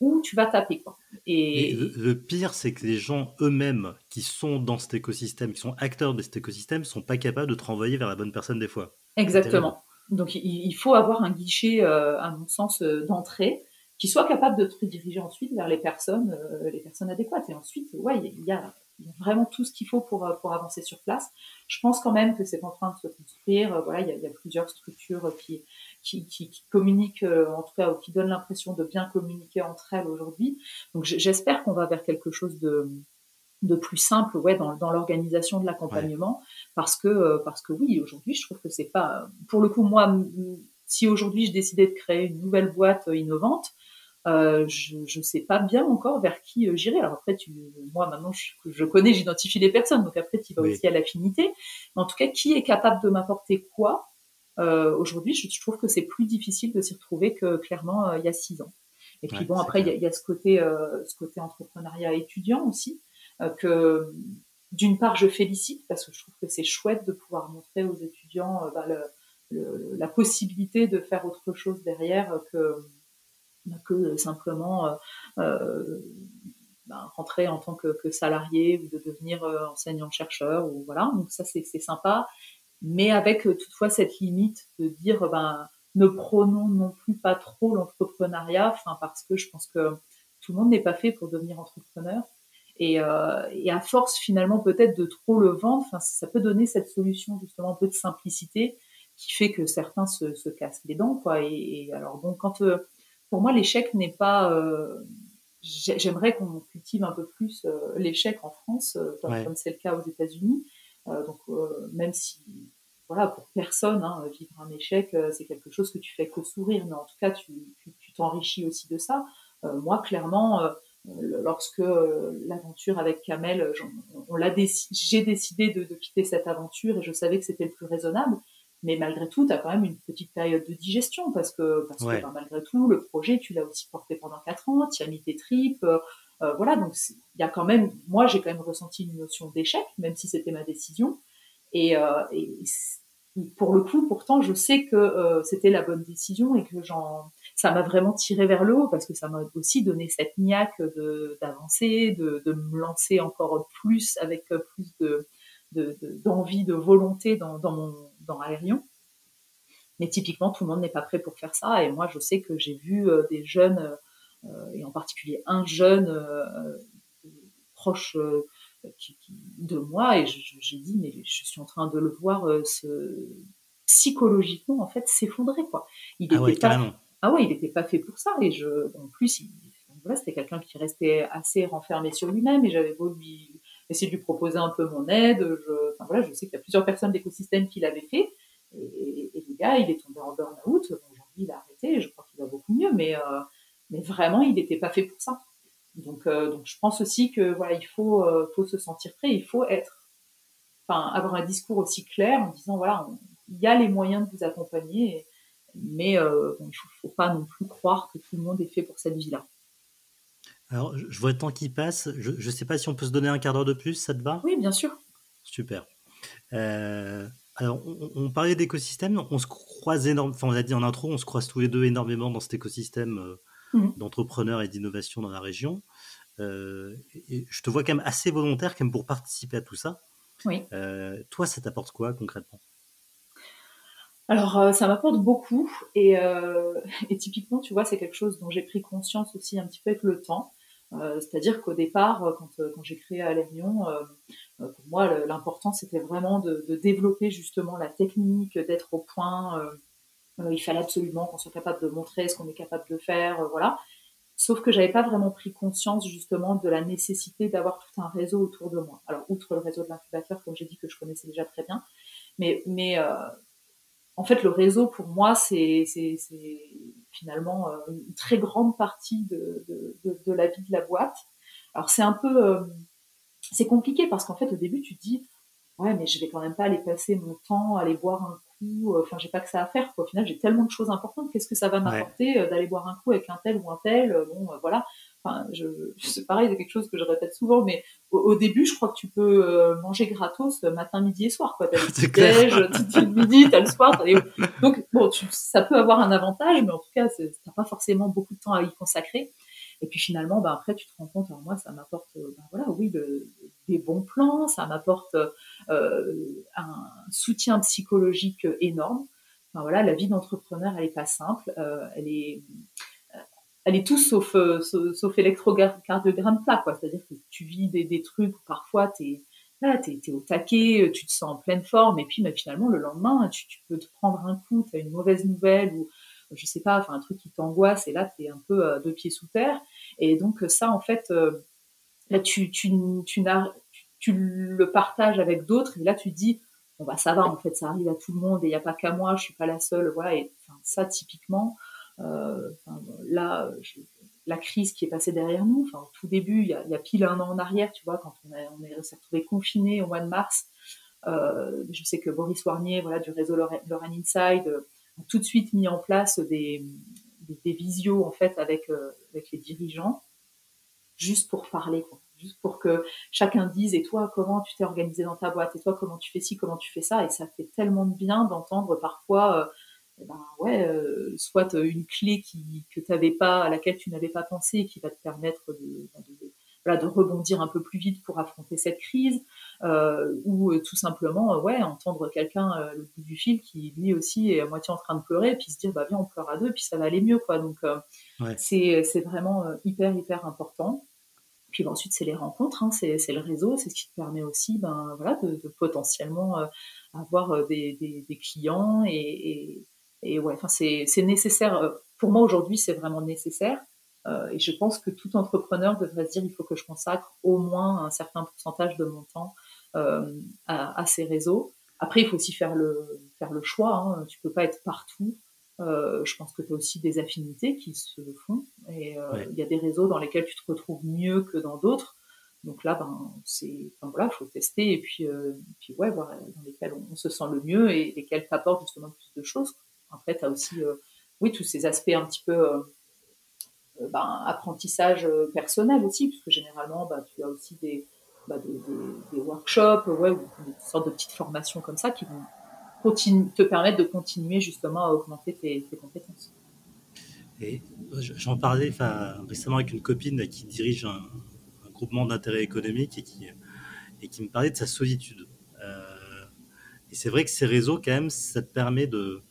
où tu vas taper. Quoi. Et, le, pire, c'est que les gens eux-mêmes qui sont dans cet écosystème, qui sont acteurs de cet écosystème, sont pas capables de te renvoyer vers la bonne personne des fois. Exactement. Donc il, faut avoir un guichet, euh, à mon sens, euh, d'entrée qui soit capable de te rediriger ensuite vers les personnes, les personnes adéquates. Et ensuite, ouais, il y a il y a vraiment tout ce qu'il faut pour, euh, pour avancer sur place. Je pense quand même que c'est en train de se construire. Euh, voilà, il y a, il y a plusieurs structures qui, qui, qui, qui, communiquent, euh, en tout cas, ou qui donnent l'impression de bien communiquer entre elles aujourd'hui. Donc j'espère qu'on va vers quelque chose de, de plus simple ouais, dans, dans l'organisation de l'accompagnement. Parce, que, parce que oui, aujourd'hui, je trouve que c'est pas... Pour le coup, moi, si aujourd'hui je décidais de créer une nouvelle boîte innovante, euh, je ne sais pas bien encore vers qui euh, j'irai. Alors après, tu, moi maintenant, je, je connais, j'identifie les personnes, donc après, tu vas aussi à l'affinité. Mais en tout cas, qui est capable de m'apporter quoi euh, Aujourd'hui, je, trouve que c'est plus difficile de s'y retrouver que clairement euh, il y a six ans. Et puis bon, après, il y a, y a, ce côté, euh, ce côté entrepreneuriat étudiant aussi, que d'une part, je félicite parce que je trouve que c'est chouette de pouvoir montrer aux étudiants bah, le, le, la possibilité de faire autre chose derrière que que simplement euh, euh, ben, rentrer en tant que, salarié ou de devenir enseignant-chercheur ou voilà. Donc ça c'est sympa, mais avec toutefois cette limite de dire ben ne prônons non plus pas trop l'entrepreneuriat, parce que je pense que tout le monde n'est pas fait pour devenir entrepreneur. Et, euh, et à force finalement peut-être de trop le vendre, ça peut donner cette solution justement un peu de simplicité qui fait que certains se, se cassent les dents quoi. Et, et alors bon quand euh, pour moi, l'échec n'est pas. Euh, j'aimerais qu'on cultive un peu plus euh, l'échec en France, euh, comme c'est le cas aux États-Unis. donc, même si, voilà, pour personne, hein, vivre un échec, c'est quelque chose que tu fais que sourire, mais en tout cas, tu t'enrichis aussi de ça. moi, clairement, lorsque l'aventure avec Kamel, on, l'a j'ai décidé de, de, quitter cette aventure et je savais que c'était le plus raisonnable. Mais malgré tout, tu as quand même une petite période de digestion parce que, parce que ben, malgré tout, le projet, tu l'as aussi porté pendant quatre ans, tu as mis tes tripes. Euh, euh voilà, donc il y a quand même, moi j'ai quand même ressenti une notion d'échec, même si c'était ma décision. Et, euh, et, pour le coup, pourtant, je sais que euh, c'était la bonne décision et que j'en, ça m'a vraiment tiré vers le haut parce que ça m'a aussi donné cette niaque de d'avancer, de, de me lancer encore plus avec plus de d'envie, de, de, volonté dans, dans mon dans Aérion. Mais typiquement, tout le monde n'est pas prêt pour faire ça. Et moi, je sais que j'ai vu euh, des jeunes, euh, et en particulier un jeune euh, proche de moi et j'ai dit mais je suis en train de le voir se, psychologiquement en fait s'effondrer quoi. Il ah était pas, ah ouais, il n'était pas fait pour ça et je en plus il, voilà, c'était quelqu'un qui restait assez renfermé sur lui-même et j'avais beau lui essayer de lui proposer un peu mon aide. Je, enfin, voilà, je sais qu'il y a plusieurs personnes d'écosystème qui l'avaient fait et, et, le gars il est tombé en burn-out. Aujourd'hui il a arrêté et je crois qu'il va beaucoup mieux mais mais vraiment il n'était pas fait pour ça. Donc, euh, donc je pense aussi que voilà, il faut, euh, faut se sentir prêt, il faut être, enfin, avoir un discours aussi clair en disant voilà, il y a les moyens de vous accompagner, mais euh, il ne faut, pas non plus croire que tout le monde est fait pour cette vie-là. Alors, je vois le temps qui passe. Je ne sais pas si on peut se donner un quart d'heure de plus, ça te va? Oui, bien sûr. Super. alors, on, parlait d'écosystème, on se croise énormément, enfin, on a dit en intro, on se croise tous les deux énormément dans cet écosystème Mmh. d'entrepreneurs et d'innovation dans la région. Euh, et je te vois quand même assez volontaire quand même pour participer à tout ça. Oui. Euh, toi, ça t'apporte quoi concrètement? Alors, euh, ça m'apporte beaucoup et, et, typiquement, tu vois, c'est quelque chose dont j'ai pris conscience aussi un petit peu avec le temps. C'est-à-dire qu'au départ, quand, quand j'ai créé Alérion, pour moi, l'important, c'était vraiment de, développer justement la technique, d'être au point euh, il fallait absolument qu'on soit capable de montrer ce qu'on est capable de faire, euh, voilà. Sauf que j'avais pas vraiment pris conscience justement de la nécessité d'avoir tout un réseau autour de moi. Alors outre le réseau de l'incubateur, comme j'ai dit que je connaissais déjà très bien, mais euh, en fait le réseau pour moi c'est finalement une très grande partie de, de, de, la vie de la boîte. Alors c'est un peu c'est compliqué parce qu'en fait au début tu te dis ouais mais je vais quand même pas aller passer mon temps à aller boire un euh, enfin, j'ai pas que ça à faire. Au final, j'ai tellement de choses importantes. Qu'est-ce que ça va m'apporter euh, d'aller boire un coup avec un tel ou un tel? Euh, Bon, voilà. Enfin, je, c'est pareil, c'est quelque chose que je répète souvent, mais au, début, je crois que tu peux manger gratos matin, midi et soir. Quoi. T'as le petit déj, le midi, t'as le soir. Donc, bon, ça peut avoir un avantage, mais en tout cas, t'as pas forcément beaucoup de temps à y consacrer. Et puis finalement, bah, après, tu te rends compte, alors moi, ça m'apporte, bah, voilà, oui, des bons plans, ça m'apporte euh, un soutien psychologique énorme. Enfin, voilà, la vie d'entrepreneur, elle est pas simple, euh, elle est euh, elle est tout sauf, sauf, électrocardiogramme plat, quoi. C'est-à-dire que tu vis des, trucs où parfois t'es là, t'es es au taquet, tu te sens en pleine forme, et puis mais finalement le lendemain, tu, tu peux te prendre un coup, tu as une mauvaise nouvelle ou je sais pas, enfin un truc qui t'angoisse, et là t'es un peu euh, deux pieds sous terre. Et donc ça, en fait, là tu tu tu, tu le partages avec d'autres et là tu dis bon bah ça va en fait ça arrive à tout le monde et il n'y a pas qu'à moi je suis pas la seule voilà et ça typiquement euh, là la crise qui est passée derrière nous enfin au tout début il y, a, pile un an en arrière tu vois quand on, on est s'est retrouvé confiné au mois de mars. Euh, je sais que Boris Warnier voilà du réseau Lorraine Inside euh, a tout de suite mis en place des, des, visios en fait avec les dirigeants juste pour parler juste pour que chacun dise et toi comment tu t'es organisé dans ta boîte? Et toi comment tu fais ci comment tu fais ça? Et ça fait tellement de bien d'entendre parfois euh, eh ben ouais euh, soit une clé qui que tu pas à laquelle tu n'avais pas pensé et qui va te permettre de, voilà, de rebondir un peu plus vite pour affronter cette crise euh, ou tout simplement ouais entendre quelqu'un le bout du fil qui lui aussi est à moitié en train de pleurer et puis se dire bah viens on pleure à deux puis ça va aller mieux quoi donc c'est c'est vraiment hyper hyper important puis ensuite, c'est les rencontres, hein, c'est, le réseau, c'est ce qui te permet aussi ben, voilà, de, potentiellement euh, avoir euh, des, des, clients. Et, et, ouais, enfin, c'est, nécessaire. Euh, pour moi, aujourd'hui, c'est vraiment nécessaire. et je pense que tout entrepreneur devrait se dire il faut que je consacre au moins un certain pourcentage de mon temps à, ces réseaux. Après, il faut aussi faire le, faire le choix. Hein. Tu peux pas être partout. Euh, je pense que tu as aussi des affinités qui se font et euh, il y a des réseaux dans lesquels tu te retrouves mieux que dans d'autres. Donc là, ben, c'est, enfin, voilà, faut tester et puis, euh, puis ouais, voir dans lesquels on, se sent le mieux et lesquels t'apportent justement plus de choses. Après, tu as aussi, oui, tous ces aspects un petit peu ben, apprentissage personnel aussi, puisque généralement, ben, tu as aussi des, ben, des, workshops, ouais, ou des sortes de petites formations comme ça qui vont te permettre de continuer justement à augmenter tes, compétences. J'en parlais récemment avec une copine qui dirige un, groupement d'intérêt économique et qui, et qui me parlait de sa solitude. Euh, et c'est vrai que ces réseaux, quand même, ça te permet de.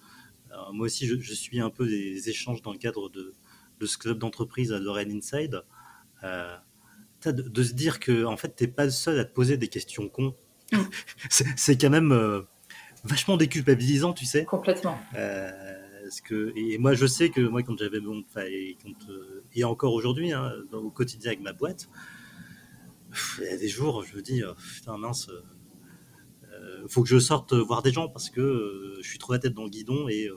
Moi aussi, je, suis un peu des échanges dans le cadre de, de ce club d'entreprise à Lorraine Inside. Euh, de, se dire que en fait, t'es pas le seul à te poser des questions cons. Mm. c'est quand même euh, vachement déculpabilisant, tu sais. Complètement. Euh, que, et moi, je sais que moi, quand j'avais bon, et, et encore aujourd'hui, hein, au quotidien avec ma boîte, il y a des jours, je me dis, oh, putain, mince, faut que je sorte voir des gens parce que euh, je suis trop la tête dans le guidon et, euh,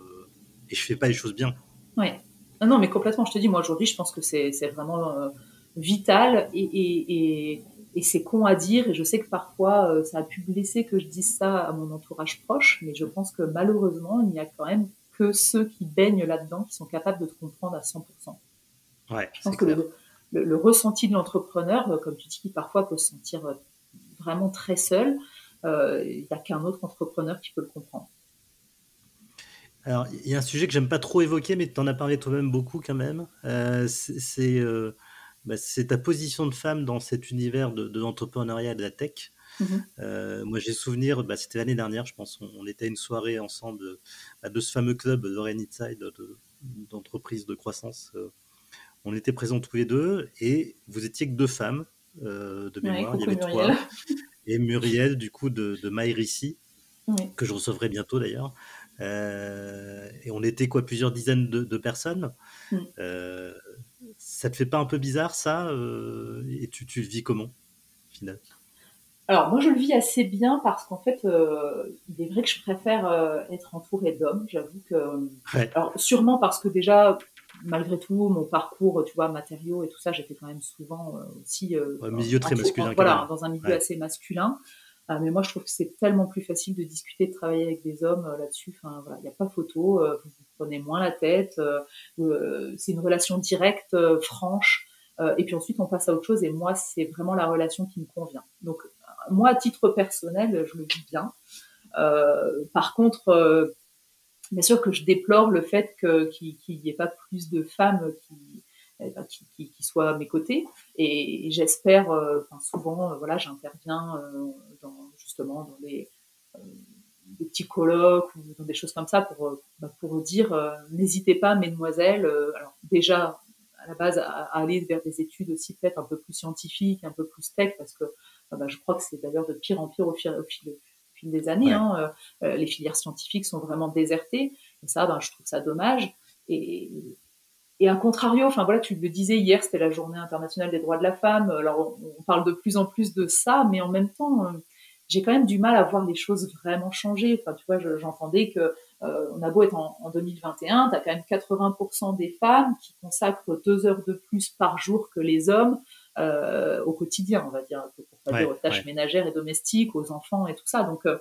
et je fais pas les choses bien. Ouais. Non, mais complètement. Je te dis, moi aujourd'hui, je pense que c'est vraiment vital et, et, et, c'est con à dire. Et je sais que parfois, ça a pu blesser que je dise ça à mon entourage proche, mais je pense que malheureusement, il n'y a quand même que ceux qui baignent là-dedans qui sont capables de te comprendre à 100%. Ouais, je pense que le, le, ressenti de l'entrepreneur, comme tu dis, qui parfois peut se sentir vraiment très seul, euh, il n'y a qu'un autre entrepreneur qui peut le comprendre. Alors, il y a un sujet que j'aime pas trop évoquer, mais tu en as parlé toi-même beaucoup quand même. Euh, euh, bah, c'est ta position de femme dans cet univers de, l'entrepreneuriat et de la tech. Mhm. moi, j'ai souvenir, bah, c'était l'année dernière, je pense, on, était à une soirée ensemble bah, de ce fameux club Lorraine Inside d'entreprise de, croissance. on était présents tous les deux et vous étiez que deux femmes de mémoire. il y avait trois. et Muriel, du coup, de, de MyRici, que je recevrai bientôt d'ailleurs. Euh, et on était quoi, plusieurs dizaines de, personnes. Mm. Euh, ça te fait pas un peu bizarre ça euh, Et tu, tu, le vis comment, final? Alors moi je le vis assez bien parce qu'en fait, il est vrai que je préfère être entourée d'hommes. J'avoue que, alors sûrement parce que déjà malgré tout, mon parcours, tu vois, matériaux et tout ça, j'étais quand même souvent euh, aussi. Euh, un milieu très masculin. voilà, dans un milieu assez masculin. Euh, mais moi, je trouve que c'est tellement plus facile de discuter, de travailler avec des hommes là-dessus. Enfin, voilà, il n'y a pas photo. vous vous prenez moins la tête. c'est une relation directe, franche. et puis ensuite, on passe à autre chose. Et moi, c'est vraiment la relation qui me convient. Donc, moi, à titre personnel, je le vis bien. par contre bien sûr que je déplore le fait qu'il n'y ait pas plus de femmes ben, qui, qui, soient à mes côtés. Et, j'espère, euh, souvent, euh, voilà, j'interviens euh, justement dans des, petits colloques ou dans des choses comme ça pour, pour dire n'hésitez pas, mesdemoiselles. alors déjà, à la base, à, aller vers des études aussi peut-être un peu plus scientifiques, un peu plus tech, parce que bah, je crois que c'est d'ailleurs de pire en pire au fil, au fil, des années. Hein, euh, euh, les filières scientifiques sont vraiment désertées. Et ça, ben, je trouve ça dommage. Et, et à contrario, enfin voilà, tu le disais hier, c'était la journée internationale des droits de la femme. Alors on, parle de plus en plus de ça, mais en même temps, euh, j'ai quand même du mal à voir les choses vraiment changer. Enfin, tu vois, j'entendais que on a beau être en, en 2021, tu as quand même 80% des femmes qui consacrent deux heures de plus par jour que les hommes au quotidien, on va dire, pour pas dire aux tâches ménagères et domestiques, aux enfants et tout ça. Donc, euh,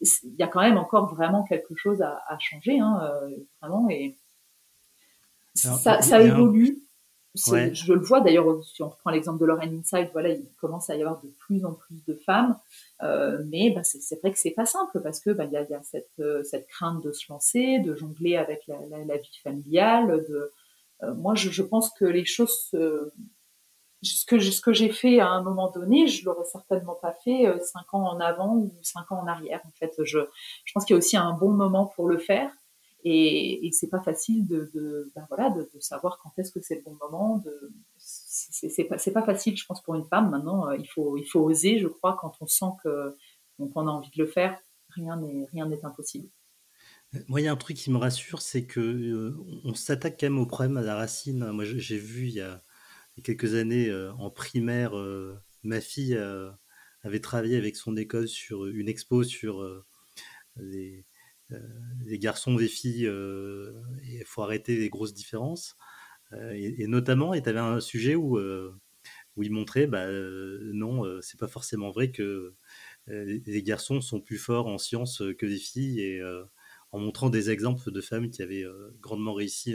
il y a quand même encore vraiment quelque chose à, à changer, hein, euh, vraiment, et ça, ça évolue. Je le vois d'ailleurs, si on reprend l'exemple de Lorraine Inside, voilà, il commence à y avoir de plus en plus de femmes, euh, mais bah, c'est vrai que c'est pas simple parce que bah, il y, a, y a cette, cette crainte de se lancer, de jongler avec la, la, la vie familiale. De, moi, je, je, pense que les choses ce que, ce que j'ai fait à un moment donné, je l'aurais certainement pas fait euh, cinq ans en avant ou cinq ans en arrière. En fait, je, je pense qu'il y a aussi un bon moment pour le faire. Et, et c'est pas facile de, ben voilà, de, savoir quand est-ce que c'est le bon moment. De, c'est pas, pas facile, je pense, pour une femme. Maintenant, euh, il faut, il faut oser, je crois, quand on sent que qu'on a envie de le faire. Rien n'est, rien n'est impossible. Moi, il y a un truc qui me rassure, c'est que euh, on s'attaque quand même au problème à la racine. Moi, j'ai vu il y a quelques années, euh, en primaire, euh, ma fille euh, avait travaillé avec son école sur une expo sur les, garçons et les filles, et il faut arrêter les grosses différences. Et, notamment, il y avait un sujet où, où il montrait, bah, non, c'est pas forcément vrai que les garçons sont plus forts en sciences que les filles, et en montrant des exemples de femmes qui avaient grandement réussi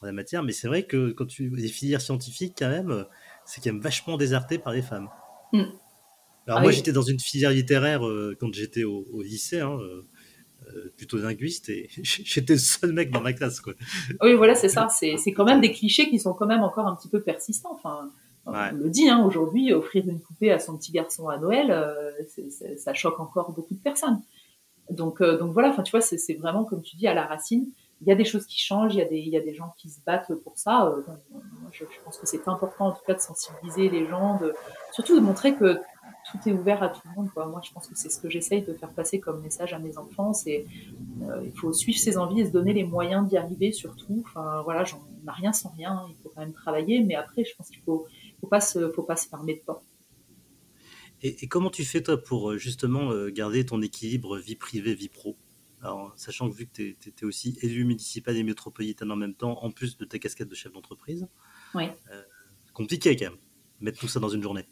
en la matière. Mais c'est vrai que quand tu les filières scientifiques, quand même, c'est quand même vachement déserté par les femmes. Hmm. Alors ah moi, j'étais dans une filière littéraire euh, quand j'étais au, lycée, hein, euh, euh, plutôt linguiste, et j'étais le seul mec dans ma classe. Quoi. Oui, voilà, c'est ça. C'est quand même des clichés qui sont quand même encore un petit peu persistants. Enfin, on le dit, hein, aujourd'hui, offrir une poupée à son petit garçon à Noël, ça choque encore beaucoup de personnes. Donc, donc voilà, enfin, tu vois, c'est vraiment, comme tu dis, à la racine il y a des choses qui changent, il y a des, il y a des gens qui se battent pour ça. je, je, pense que c'est important en tout cas de sensibiliser les gens, de, surtout de montrer que tout est ouvert à tout le monde. Moi, je pense que c'est ce que j'essaye de faire passer comme message à mes enfants. C'est euh, il faut suivre ses envies et se donner les moyens d'y arriver, surtout. Enfin, voilà, on n'a rien sans rien. Il faut quand même travailler, mais après, je pense qu'il faut, faut pas se, faut pas se fermer de porte. Et, comment tu fais toi pour euh, justement euh, garder ton équilibre vie privée vie pro? Alors, sachant que vu que tu étais aussi élu municipal et métropolitain en même temps, en plus de ta casquette de chef d'entreprise, oui. compliqué quand même, mettre tout ça dans une journée.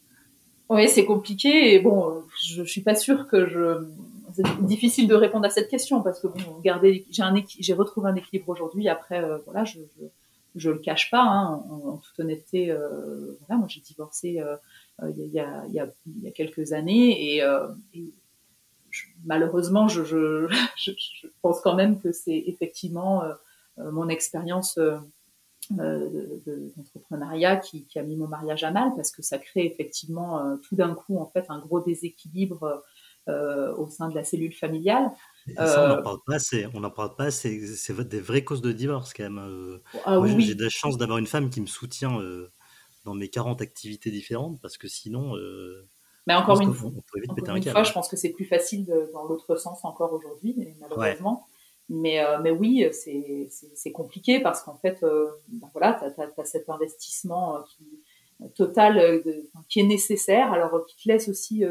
Oui, c'est compliqué et bon, je, je suis pas sûre que je. C'est difficile de répondre à cette question parce que bon, garder, j'ai un j'ai retrouvé un équilibre aujourd'hui. Après, euh, voilà, je, je, je le cache pas, hein, en, toute honnêteté. Euh, voilà, moi j'ai divorcé euh, euh, il y, a, il, y a, il y a quelques années et, et malheureusement, je, je, je, pense quand même que c'est effectivement mon expérience euh, d'entrepreneuriat qui, qui, a mis mon mariage à mal parce que ça crée effectivement euh, tout d'un coup en fait un gros déséquilibre euh, au sein de la cellule familiale. ça, on n'en parle pas assez. On n'en parle pas. C'est des vraies causes de divorce quand même. Ah, j'ai de la chance d'avoir une femme qui me soutient dans mes 40 activités différentes parce que sinon. Mais encore une, fois, une fois, je pense que c'est plus facile de, dans l'autre sens encore aujourd'hui, malheureusement. Mais, euh, mais oui, c'est compliqué parce qu'en fait, euh, ben voilà, tu as, as, cet investissement euh, qui, total qui est nécessaire, alors qui te laisse aussi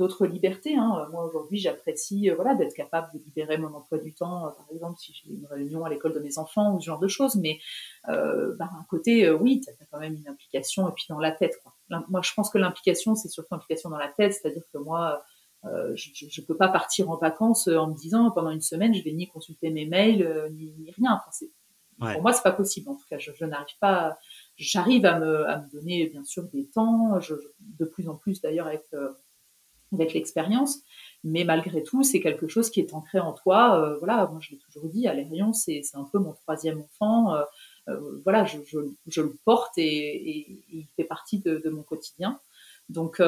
d'autres libertés. Hein. Moi aujourd'hui, j'apprécie voilà d'être capable de libérer mon emploi du temps, par exemple si j'ai une réunion à l'école de mes enfants ou ce genre de choses. Mais euh, ben, un côté, oui, tu as, quand même une implication et puis dans la tête. Quoi. Moi, je pense que l'implication, c'est surtout l'implication dans la tête, c'est-à-dire que moi, euh, je ne peux pas partir en vacances euh, en me disant pendant une semaine je vais ni consulter mes mails euh, ni, ni, rien. Enfin, ouais. Pour moi c'est pas possible. En tout cas, je, je n'arrive pas. J'arrive à me, à me donner bien sûr des temps, je, de plus en plus d'ailleurs avec avec l'expérience. Mais malgré tout, c'est quelque chose qui est ancré en toi. Euh, voilà, moi je l'ai toujours dit, Alérion, c'est un peu mon troisième enfant. Euh, euh, voilà, je, je, je, le porte et, et, et, il fait partie de, de mon quotidien. Donc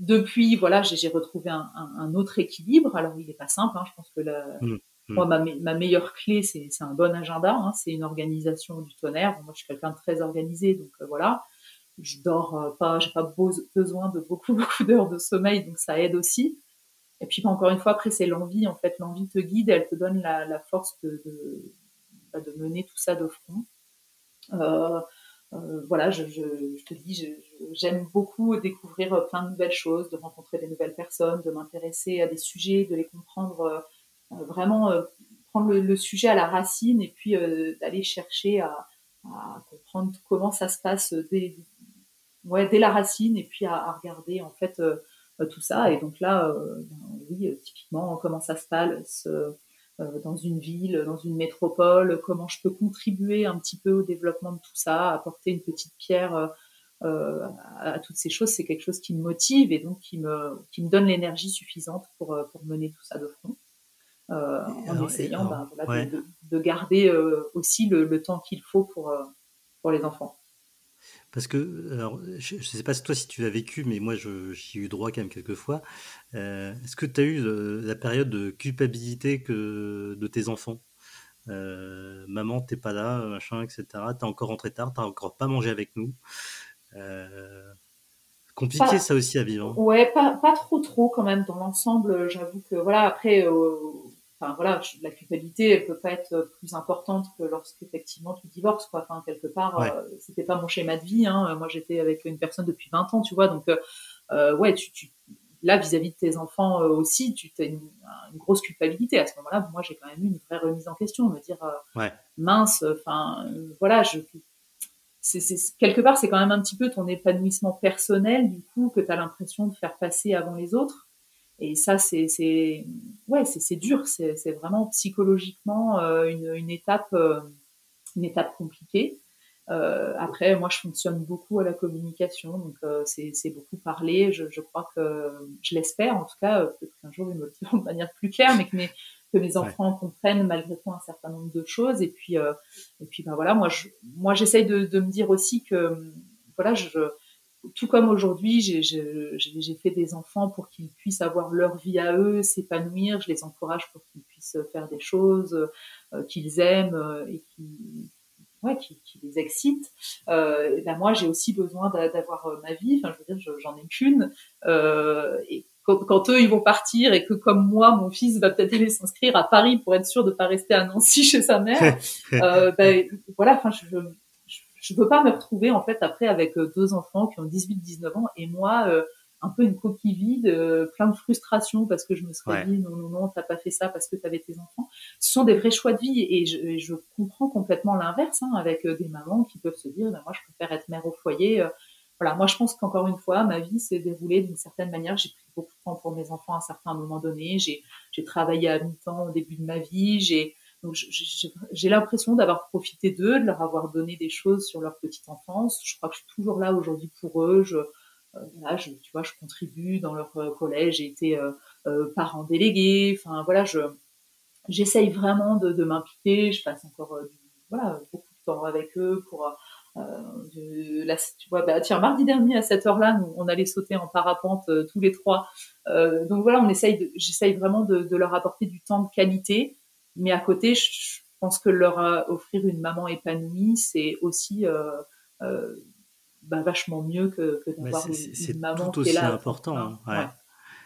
depuis, voilà, j'ai retrouvé un, un, un, autre équilibre. Alors, il n'est pas simple. Hein. Je pense que la, mmh, mmh. moi, ma, ma, meilleure clé, c'est un bon agenda. Hein. C'est une organisation du tonnerre. moi, je suis quelqu'un de très organisé, donc euh, voilà. Je dors euh, pas, j'ai pas besoin de beaucoup, beaucoup d'heures de sommeil, donc ça aide aussi. Et puis, encore une fois, après, c'est l'envie. En fait, l'envie te guide, elle te donne la, force de, bah, de, mener tout ça de front. Euh, euh, voilà, je, je, te dis, j'aime beaucoup découvrir plein de nouvelles choses, de rencontrer des nouvelles personnes, de m'intéresser à des sujets, de les comprendre, vraiment prendre le, sujet à la racine et puis d'aller chercher à, à, comprendre comment ça se passe dès, ouais, dès la racine et puis à, à regarder en fait tout ça. Et donc là, ben, oui, typiquement comment ça se passe euh, dans une ville, dans une métropole, comment je peux contribuer un petit peu au développement de tout ça, apporter une petite pierre euh, euh, à, toutes ces choses, c'est quelque chose qui me motive et donc qui me, qui me donne l'énergie suffisante pour, pour mener tout ça de front. Euh, en essayant ben, voilà, ouais. de, de, garder euh, aussi le, le temps qu'il faut pour, euh, pour les enfants. Parce que, alors, je ne sais pas toi si tu l'as vécu, mais moi j'y ai eu droit quand même quelques fois. Euh, Est-ce que tu as eu euh, la période de culpabilité que, de tes enfants? Euh, Maman, t'es pas là, machin, etc. T'es encore rentré tard, t'as encore pas mangé avec nous. Euh, compliqué pas, ça aussi à vivre. Hein. Ouais, pas, pas trop trop quand même dans l'ensemble. J'avoue que voilà, après enfin voilà, la culpabilité, elle peut pas être plus importante que lorsqu'effectivement tu divorces, quoi. Enfin, quelque part, ouais. euh, c'était pas mon schéma de vie. Hein. Moi, j'étais avec une personne depuis 20 ans, tu vois. Donc, euh, ouais, tu, tu là, vis-à-vis -vis de tes enfants euh, aussi, tu as une, une, grosse culpabilité. À ce moment-là, moi, j'ai quand même eu une vraie remise en question, me dire, euh, ouais. mince, enfin, voilà, je, c'est, quelque part, c'est quand même un petit peu ton épanouissement personnel, du coup, que tu as l'impression de faire passer avant les autres. Et ça, c'est, c'est, ouais, c'est, c'est dur. C'est, c'est vraiment psychologiquement euh, une, une, étape, euh, une étape compliquée. Euh, après, moi, je fonctionne beaucoup à la communication, donc euh, c'est, c'est beaucoup parler. Je, je, crois que, je l'espère, en tout cas, euh, peut-être qu'un jour ils me le diront de manière plus claire, mais que mes, que mes enfants ouais. comprennent malgré tout un certain nombre de choses. Et puis, euh, et puis, ben voilà, moi, je, moi, j'essaye de, de me dire aussi que, voilà, je tout comme aujourd'hui, j'ai fait des enfants pour qu'ils puissent avoir leur vie à eux, s'épanouir. Je les encourage pour qu'ils puissent faire des choses euh, qu'ils aiment euh, et qui, ouais, qui, qui, les excitent. Euh, ben moi, j'ai aussi besoin d'avoir ma vie. Enfin, je veux dire, j'en ai qu'une. et quand, eux, ils vont partir et que, comme moi, mon fils va peut-être aller s'inscrire à Paris pour être sûr de pas rester à Nancy chez sa mère, ben, voilà. Enfin, je, je peux pas me retrouver en fait après avec euh, deux enfants qui ont 18-19 ans et moi euh, un peu une coquille vide, euh, plein de frustration parce que je me serais dit non non non t'as pas fait ça parce que tu avais tes enfants. Ce sont des vrais choix de vie et je, je comprends complètement l'inverse hein, avec des mamans qui peuvent se dire ben, moi je préfère être mère au foyer. voilà, moi je pense qu'encore une fois ma vie s'est déroulée d'une certaine manière. J'ai pris beaucoup de temps pour mes enfants à un certain moment donné. J'ai j'ai travaillé à mi-temps au début de ma vie. J'ai donc j'ai l'impression d'avoir profité d'eux, de leur avoir donné des choses sur leur petite enfance. Je crois que je suis toujours là aujourd'hui pour eux. Je, euh, je, tu vois, je contribue dans leur euh, collège. J'ai été euh, euh, parent délégué. Enfin voilà, je j'essaye vraiment de, de m'impliquer. Je passe encore voilà beaucoup de temps avec eux pour la, tu vois, bah, tiens, mardi dernier à cette heure-là, on allait sauter en parapente tous les trois. Euh, donc voilà, on essaye, j'essaye vraiment de, de, leur apporter du temps de qualité mais à côté, je pense que leur euh, offrir une maman épanouie, c'est aussi euh, euh, bah, vachement mieux que, que d'avoir une, maman tout qui est là. C'est important. Hein, ouais.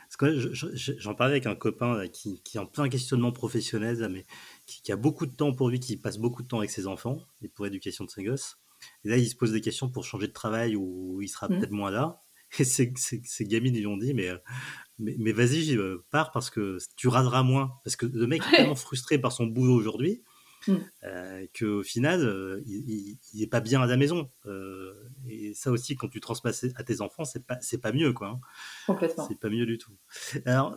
Parce que j'en parlais avec un copain qui, qui, est en plein questionnement professionnel, mais qui, qui, a beaucoup de temps pour lui, qui passe beaucoup de temps avec ses enfants et pour l'éducation de ses gosses. Et là, il se pose des questions pour changer de travail ou il sera mmh. peut-être moins là. Et ces, gamines, ils lui ont dit, mais mais, mais vas-y, euh, pars parce que tu raderas moins. Parce que le mec est tellement frustré par son boulot aujourd'hui mm. euh, qu'au final, euh, il, n'est est pas bien à la maison. Euh, et ça aussi, quand tu transmets à tes enfants, c'est pas, pas mieux, quoi. Hein. Complètement. C'est pas mieux du tout. Alors,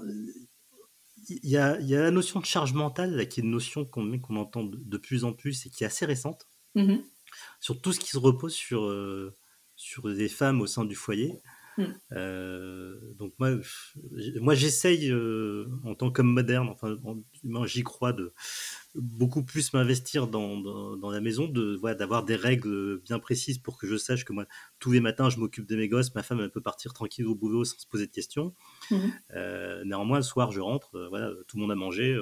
il y a, y a, la notion de charge mentale, là, qui est une notion qu'on qu'on entend de, plus en plus et qui est assez récente. Mm-hmm. Sur tout ce qui se repose sur, sur les femmes au sein du foyer. Mm. Euh, donc moi, moi j'essaye euh, en tant qu'homme moderne, enfin j'y crois de beaucoup plus m'investir dans, dans, la maison, de voilà, d'avoir des règles bien précises pour que je sache que moi tous les matins je m'occupe de mes gosses, ma femme elle peut partir tranquille au boulot sans se poser de questions. Mm. Euh, néanmoins le soir je rentre, voilà tout le monde a mangé.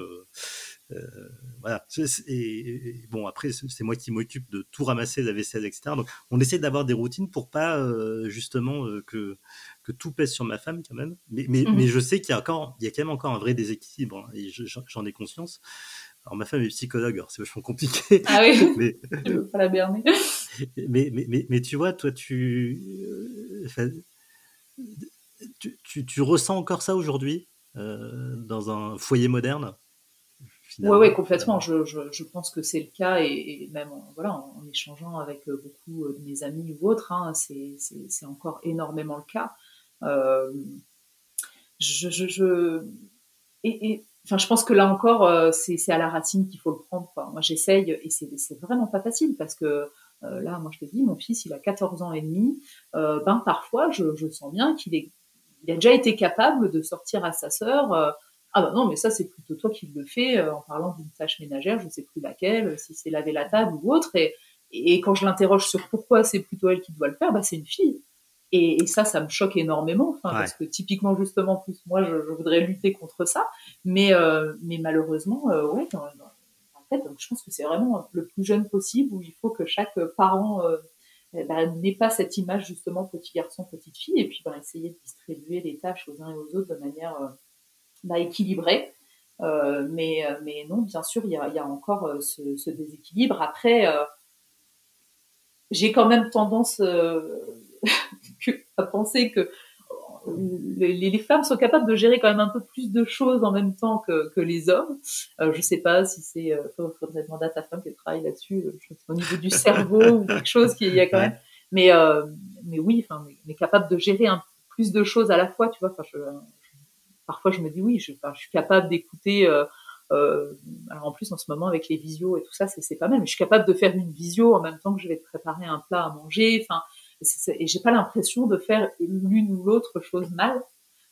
Euh, voilà. Et, bon, après, c'est moi qui m'occupe de tout ramasser, la vaisselle, etc. Donc, on essaie d'avoir des routines pour pas euh, justement euh, que, que tout pèse sur ma femme quand même. Mais, mais, mmh mais je sais qu'il y a encore, il y a quand même encore un vrai déséquilibre hein, et j'en ai conscience. Alors, ma femme est psychologue, c'est vachement compliqué. Ah oui. mais, je veux pas la berner. mais, mais, mais, mais, tu vois, toi, tu, tu, tu, tu, ressens encore ça aujourd'hui dans un foyer moderne? Oui, ouais, complètement. Je, je, je, pense que c'est le cas et, même en, voilà, en, échangeant avec euh, beaucoup euh, de mes amis ou autres, hein, c'est encore énormément le cas. Euh, je, je, et, et, enfin, je pense que là encore, euh, c'est à la racine qu'il faut le prendre. Quoi. Moi, j'essaye et c'est vraiment pas facile parce que là, moi, je te dis, mon fils, il a 14 ans et demi. ben, parfois, je, je sens bien qu'il est il a déjà été capable de sortir à sa sœur ah bah non, mais ça c'est plutôt toi qui le fais euh, en parlant d'une tâche ménagère, je ne sais plus laquelle, si c'est laver la table ou autre. Et, et quand je l'interroge sur pourquoi c'est plutôt elle qui doit le faire, bah c'est une fille. Et, et, ça, ça me choque énormément, parce que typiquement justement plus moi je, je voudrais lutter contre ça, mais euh, mais malheureusement euh, ouais. en fait, donc, je pense que c'est vraiment le plus jeune possible où il faut que chaque parent euh, bah, n'ait pas cette image justement petit garçon petite fille et puis bah, essayer de distribuer les tâches aux uns et aux autres de manière bah, équilibré. Euh, mais, euh, mais non, bien sûr, il y a, y a encore euh, ce, ce, déséquilibre. Après, euh, j'ai quand même tendance à penser que les, les, femmes sont capables de gérer quand même un peu plus de choses en même temps que, que les hommes. Euh, je sais pas si c'est, euh, faudrait demander à ta femme qu'elle travaille là-dessus, au niveau du cerveau ou quelque chose qu'il y a quand même. Mais, mais oui, enfin, mais, capable de gérer un plus de choses à la fois, tu vois. Enfin, je, parfois je me dis oui, je, je suis capable d'écouter. Euh, euh, alors en plus en ce moment avec les visios et tout ça, c'est pas mal. Mais je suis capable de faire une visio en même temps que je vais préparer un plat à manger. Enfin, et j'ai pas l'impression de faire l'une ou l'autre chose mal.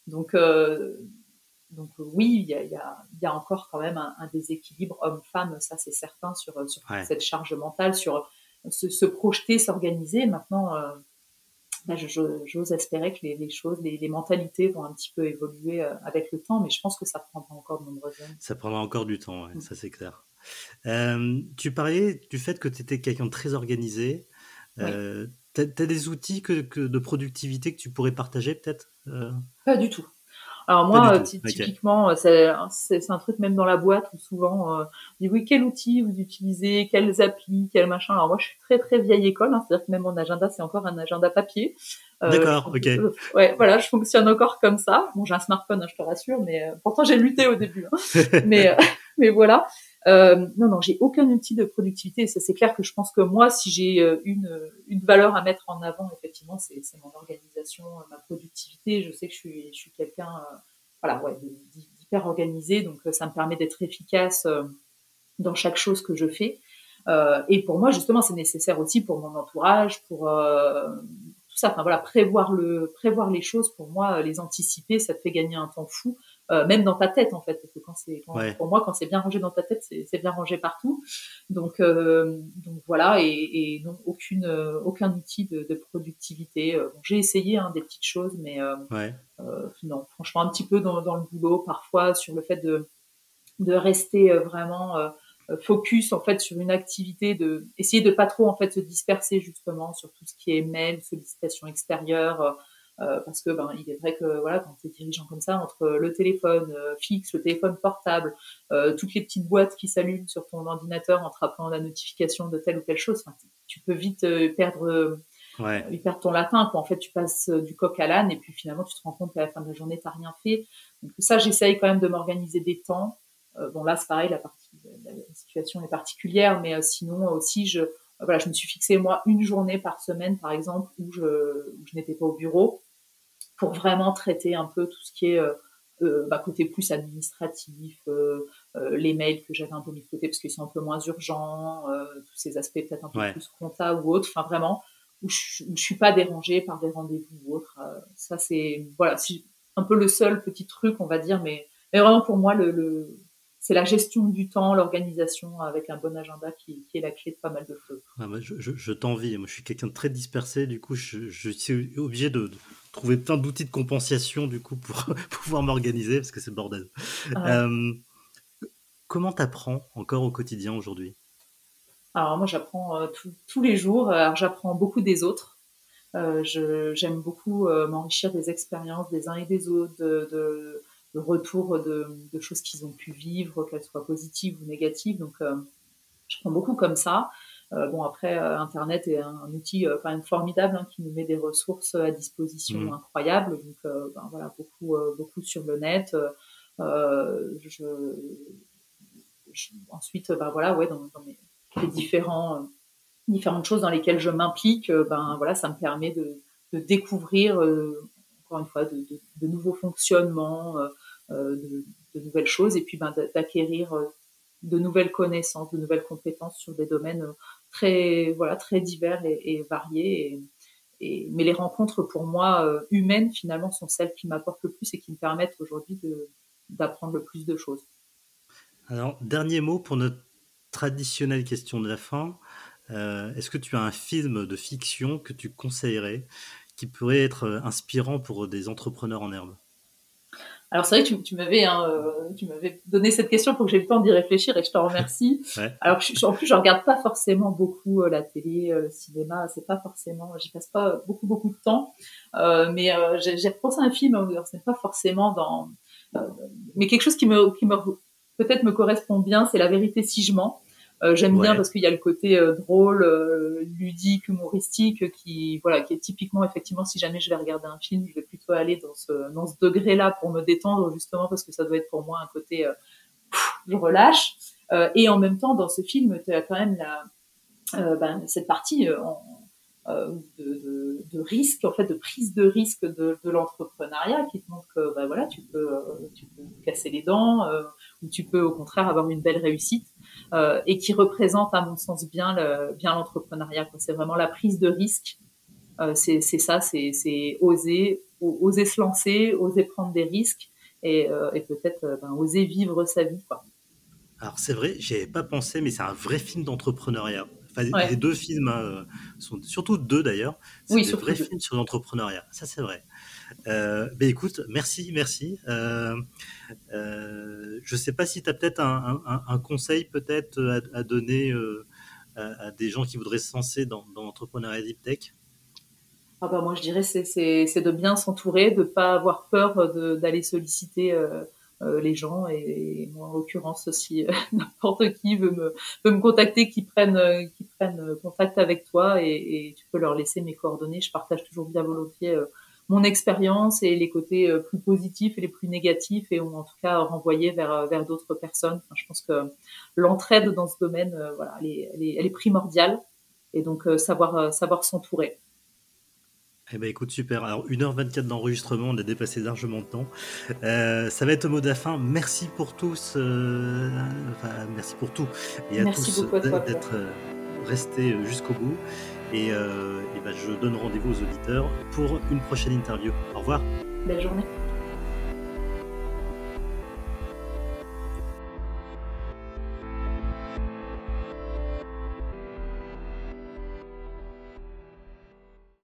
Donc euh, donc oui, il y a, y, a, y a, encore quand même un, un déséquilibre homme-femme, ça c'est certain sur, sur cette charge mentale, sur se, se projeter, s'organiser. Maintenant, euh, j'ose espérer que les, choses, les, mentalités vont un petit peu évoluer avec le temps, mais je pense que ça prendra encore de nombreuses années. Ça prendra encore du temps, mm. ça c'est clair. tu parlais du fait que tu étais quelqu'un de très organisé. tu as, des outils que, de productivité que tu pourrais partager peut-être Pas du tout. Alors moi, typiquement, c'est un truc même dans la boîte où souvent euh, on dit oui, quel outil vous utilisez, quelles applis, quel machin. Alors moi, je suis très très vieille école, hein, c'est-à-dire que même mon agenda, c'est encore un agenda papier. Euh, D'accord, ok. ouais, voilà, je fonctionne encore comme ça. Bon, j'ai un smartphone, hein, je te rassure, mais euh, pourtant j'ai lutté au début. Hein. mais mais voilà. Euh, non, non, j'ai aucun outil de productivité. Ça, c'est clair que je pense que moi, si j'ai une, une valeur à mettre en avant, effectivement, c'est mon organisation, ma productivité. Je sais que je suis, je suis quelqu'un, euh, voilà, ouais, d'hyper organisé, donc ça me permet d'être efficace dans chaque chose que je fais. Euh, et pour moi, justement, c'est nécessaire aussi pour mon entourage, pour tout ça. Enfin voilà, prévoir le, prévoir les choses. Pour moi, les anticiper, ça te fait gagner un temps fou. Euh, même dans ta tête en fait, parce que quand c'est pour moi quand c'est bien rangé dans ta tête, c'est bien rangé partout. Donc euh, donc voilà et, et non aucune euh, aucun outil de, de productivité. Bon, J'ai essayé hein, des petites choses, mais non franchement un petit peu dans, dans, le boulot parfois sur le fait de de rester vraiment focus en fait sur une activité, de essayer de pas trop en fait se disperser justement sur tout ce qui est mail, sollicitation extérieure euh, parce que ben, il est vrai que voilà, quand tu es dirigeant comme ça, entre le téléphone euh, fixe, le téléphone portable, euh, toutes les petites boîtes qui s'allument sur ton ordinateur en te rappelant la notification de telle ou telle chose, tu peux vite perdre ouais. perdre ton latin. Quoi. En fait, tu passes du coq à l'âne et puis finalement, tu te rends compte qu'à la fin de la journée, tu n'as rien fait. Donc ça, j'essaye quand même de m'organiser des temps. bon, là, c'est pareil, la, partie, la, situation est particulière, mais sinon aussi, je, voilà, je me suis fixé moi une journée par semaine, par exemple, où je, où je n'étais pas au bureau pour vraiment traiter un peu tout ce qui est euh, euh, bah, côté plus administratif, euh, les mails que j'avais un peu mis de côté parce qu'ils sont un peu moins urgents, tous ces aspects peut-être un peu plus compta ou autre. Enfin, vraiment, où je, ne suis pas dérangée par des rendez-vous ou autre. ça, c'est voilà, un peu le seul petit truc, on va dire, mais, mais vraiment pour moi, le c'est la gestion du temps, l'organisation avec un bon agenda qui, est la clé de pas mal de choses. je, t'envie. Moi, je suis quelqu'un de très dispersé. Du coup, je, suis obligé de, trouver plein d'outils de compensation du coup pour pouvoir m'organiser parce que c'est bordel. Euh, comment t'apprends encore au quotidien aujourd'hui? Alors moi, j'apprends euh, tous les jours. Alors, j'apprends beaucoup des autres. Euh, j'aime beaucoup m'enrichir des expériences des uns et des autres, de retour de, de choses qu'ils ont pu vivre, qu'elles soient positives ou négatives. Donc, euh, je prends beaucoup comme ça. Euh, bon, après, euh, Internet est un, outil quand même formidable hein, qui nous met des ressources à disposition mmh. incroyables. Donc, ben, voilà, beaucoup, beaucoup sur le net. Je, ensuite, ben, voilà, ouais, dans, dans mes, les différents, différentes choses dans lesquelles je m'implique, ben voilà, ça me permet de, de découvrir encore une fois de, nouveaux fonctionnements, euh, de, nouvelles choses et puis ben, d'acquérir euh, de nouvelles connaissances, de nouvelles compétences sur des domaines euh, très, voilà, très divers et, variés. Mais les rencontres pour moi humaines finalement sont celles qui m'apportent le plus et qui me permettent aujourd'hui d'apprendre le plus de choses. Alors, dernier mot pour notre traditionnelle question de la fin. Est-ce que tu as un film de fiction que tu conseillerais qui pourrait être inspirant pour des entrepreneurs en herbe alors c'est vrai que tu, m'avais hein, euh, tu m'avais donné cette question pour que j'ai le temps d'y réfléchir et je te remercie. Alors en plus je regarde pas forcément beaucoup euh, la télé, euh, le cinéma, c'est pas forcément, j'y passe pas beaucoup beaucoup de temps. mais j'ai repensé à un film, alors ce n'est pas forcément dans, mais quelque chose qui me qui me peut-être me correspond bien, c'est La vérité si je mens. Euh, j'aime bien parce qu'il y a le côté euh, drôle, euh, ludique, humoristique, qui voilà, qui est typiquement effectivement si jamais je vais regarder un film, je vais plutôt aller dans ce dans ce degré-là pour me détendre justement parce que ça doit être pour moi un côté je relâche. et en même temps, dans ce film, tu as quand même la ben, cette partie de, de, de, risque, en fait, de prise de risque de, de l'entrepreneuriat qui te montre que ben, voilà, tu peux, tu peux casser les dents ou tu peux au contraire avoir une belle réussite. Euh, et qui représente, à mon sens, bien le, bien l'entrepreneuriat. C'est vraiment la prise de risque. Euh, c'est, ça, c'est, oser, oser se lancer, oser prendre des risques et, euh, et peut-être ben, oser vivre sa vie. Quoi. Alors c'est vrai, j'y avais pas pensé, mais c'est un vrai film d'entrepreneuriat. Les deux films hein, sont surtout deux d'ailleurs. C'est des vrais films sur l'entrepreneuriat. Ça, c'est vrai. Euh, ben écoute, merci, merci. Euh, euh, je ne sais pas si tu as peut-être un, conseil peut-être à, donner à, des gens qui voudraient se lancer dans, l'entrepreneuriat deep tech. Ah bah moi je dirais c'est, c'est, de bien s'entourer, de ne pas avoir peur d'aller solliciter les gens et, moi en l'occurrence si n'importe qui veut me, veut me contacter, qui prennent, qui prennent contact avec toi et, et, tu peux leur laisser mes coordonnées. Je partage toujours bien volontiers mon expérience et les côtés euh, plus positifs et les plus négatifs et en tout cas renvoyer vers, euh, vers d'autres personnes. je pense que l'entraide dans ce domaine, euh, voilà, elle est, elle est, primordiale et donc savoir, savoir s'entourer. Eh ben écoute, super. Alors 1h24 d'enregistrement, on a dépassé largement de temps. ça va être au mot de la fin. Merci pour tous. enfin, merci pour tout. Et à tous d'être restés jusqu'au bout. Et, euh, ben, je donne rendez-vous aux auditeurs pour une prochaine interview. Au revoir. Belle journée.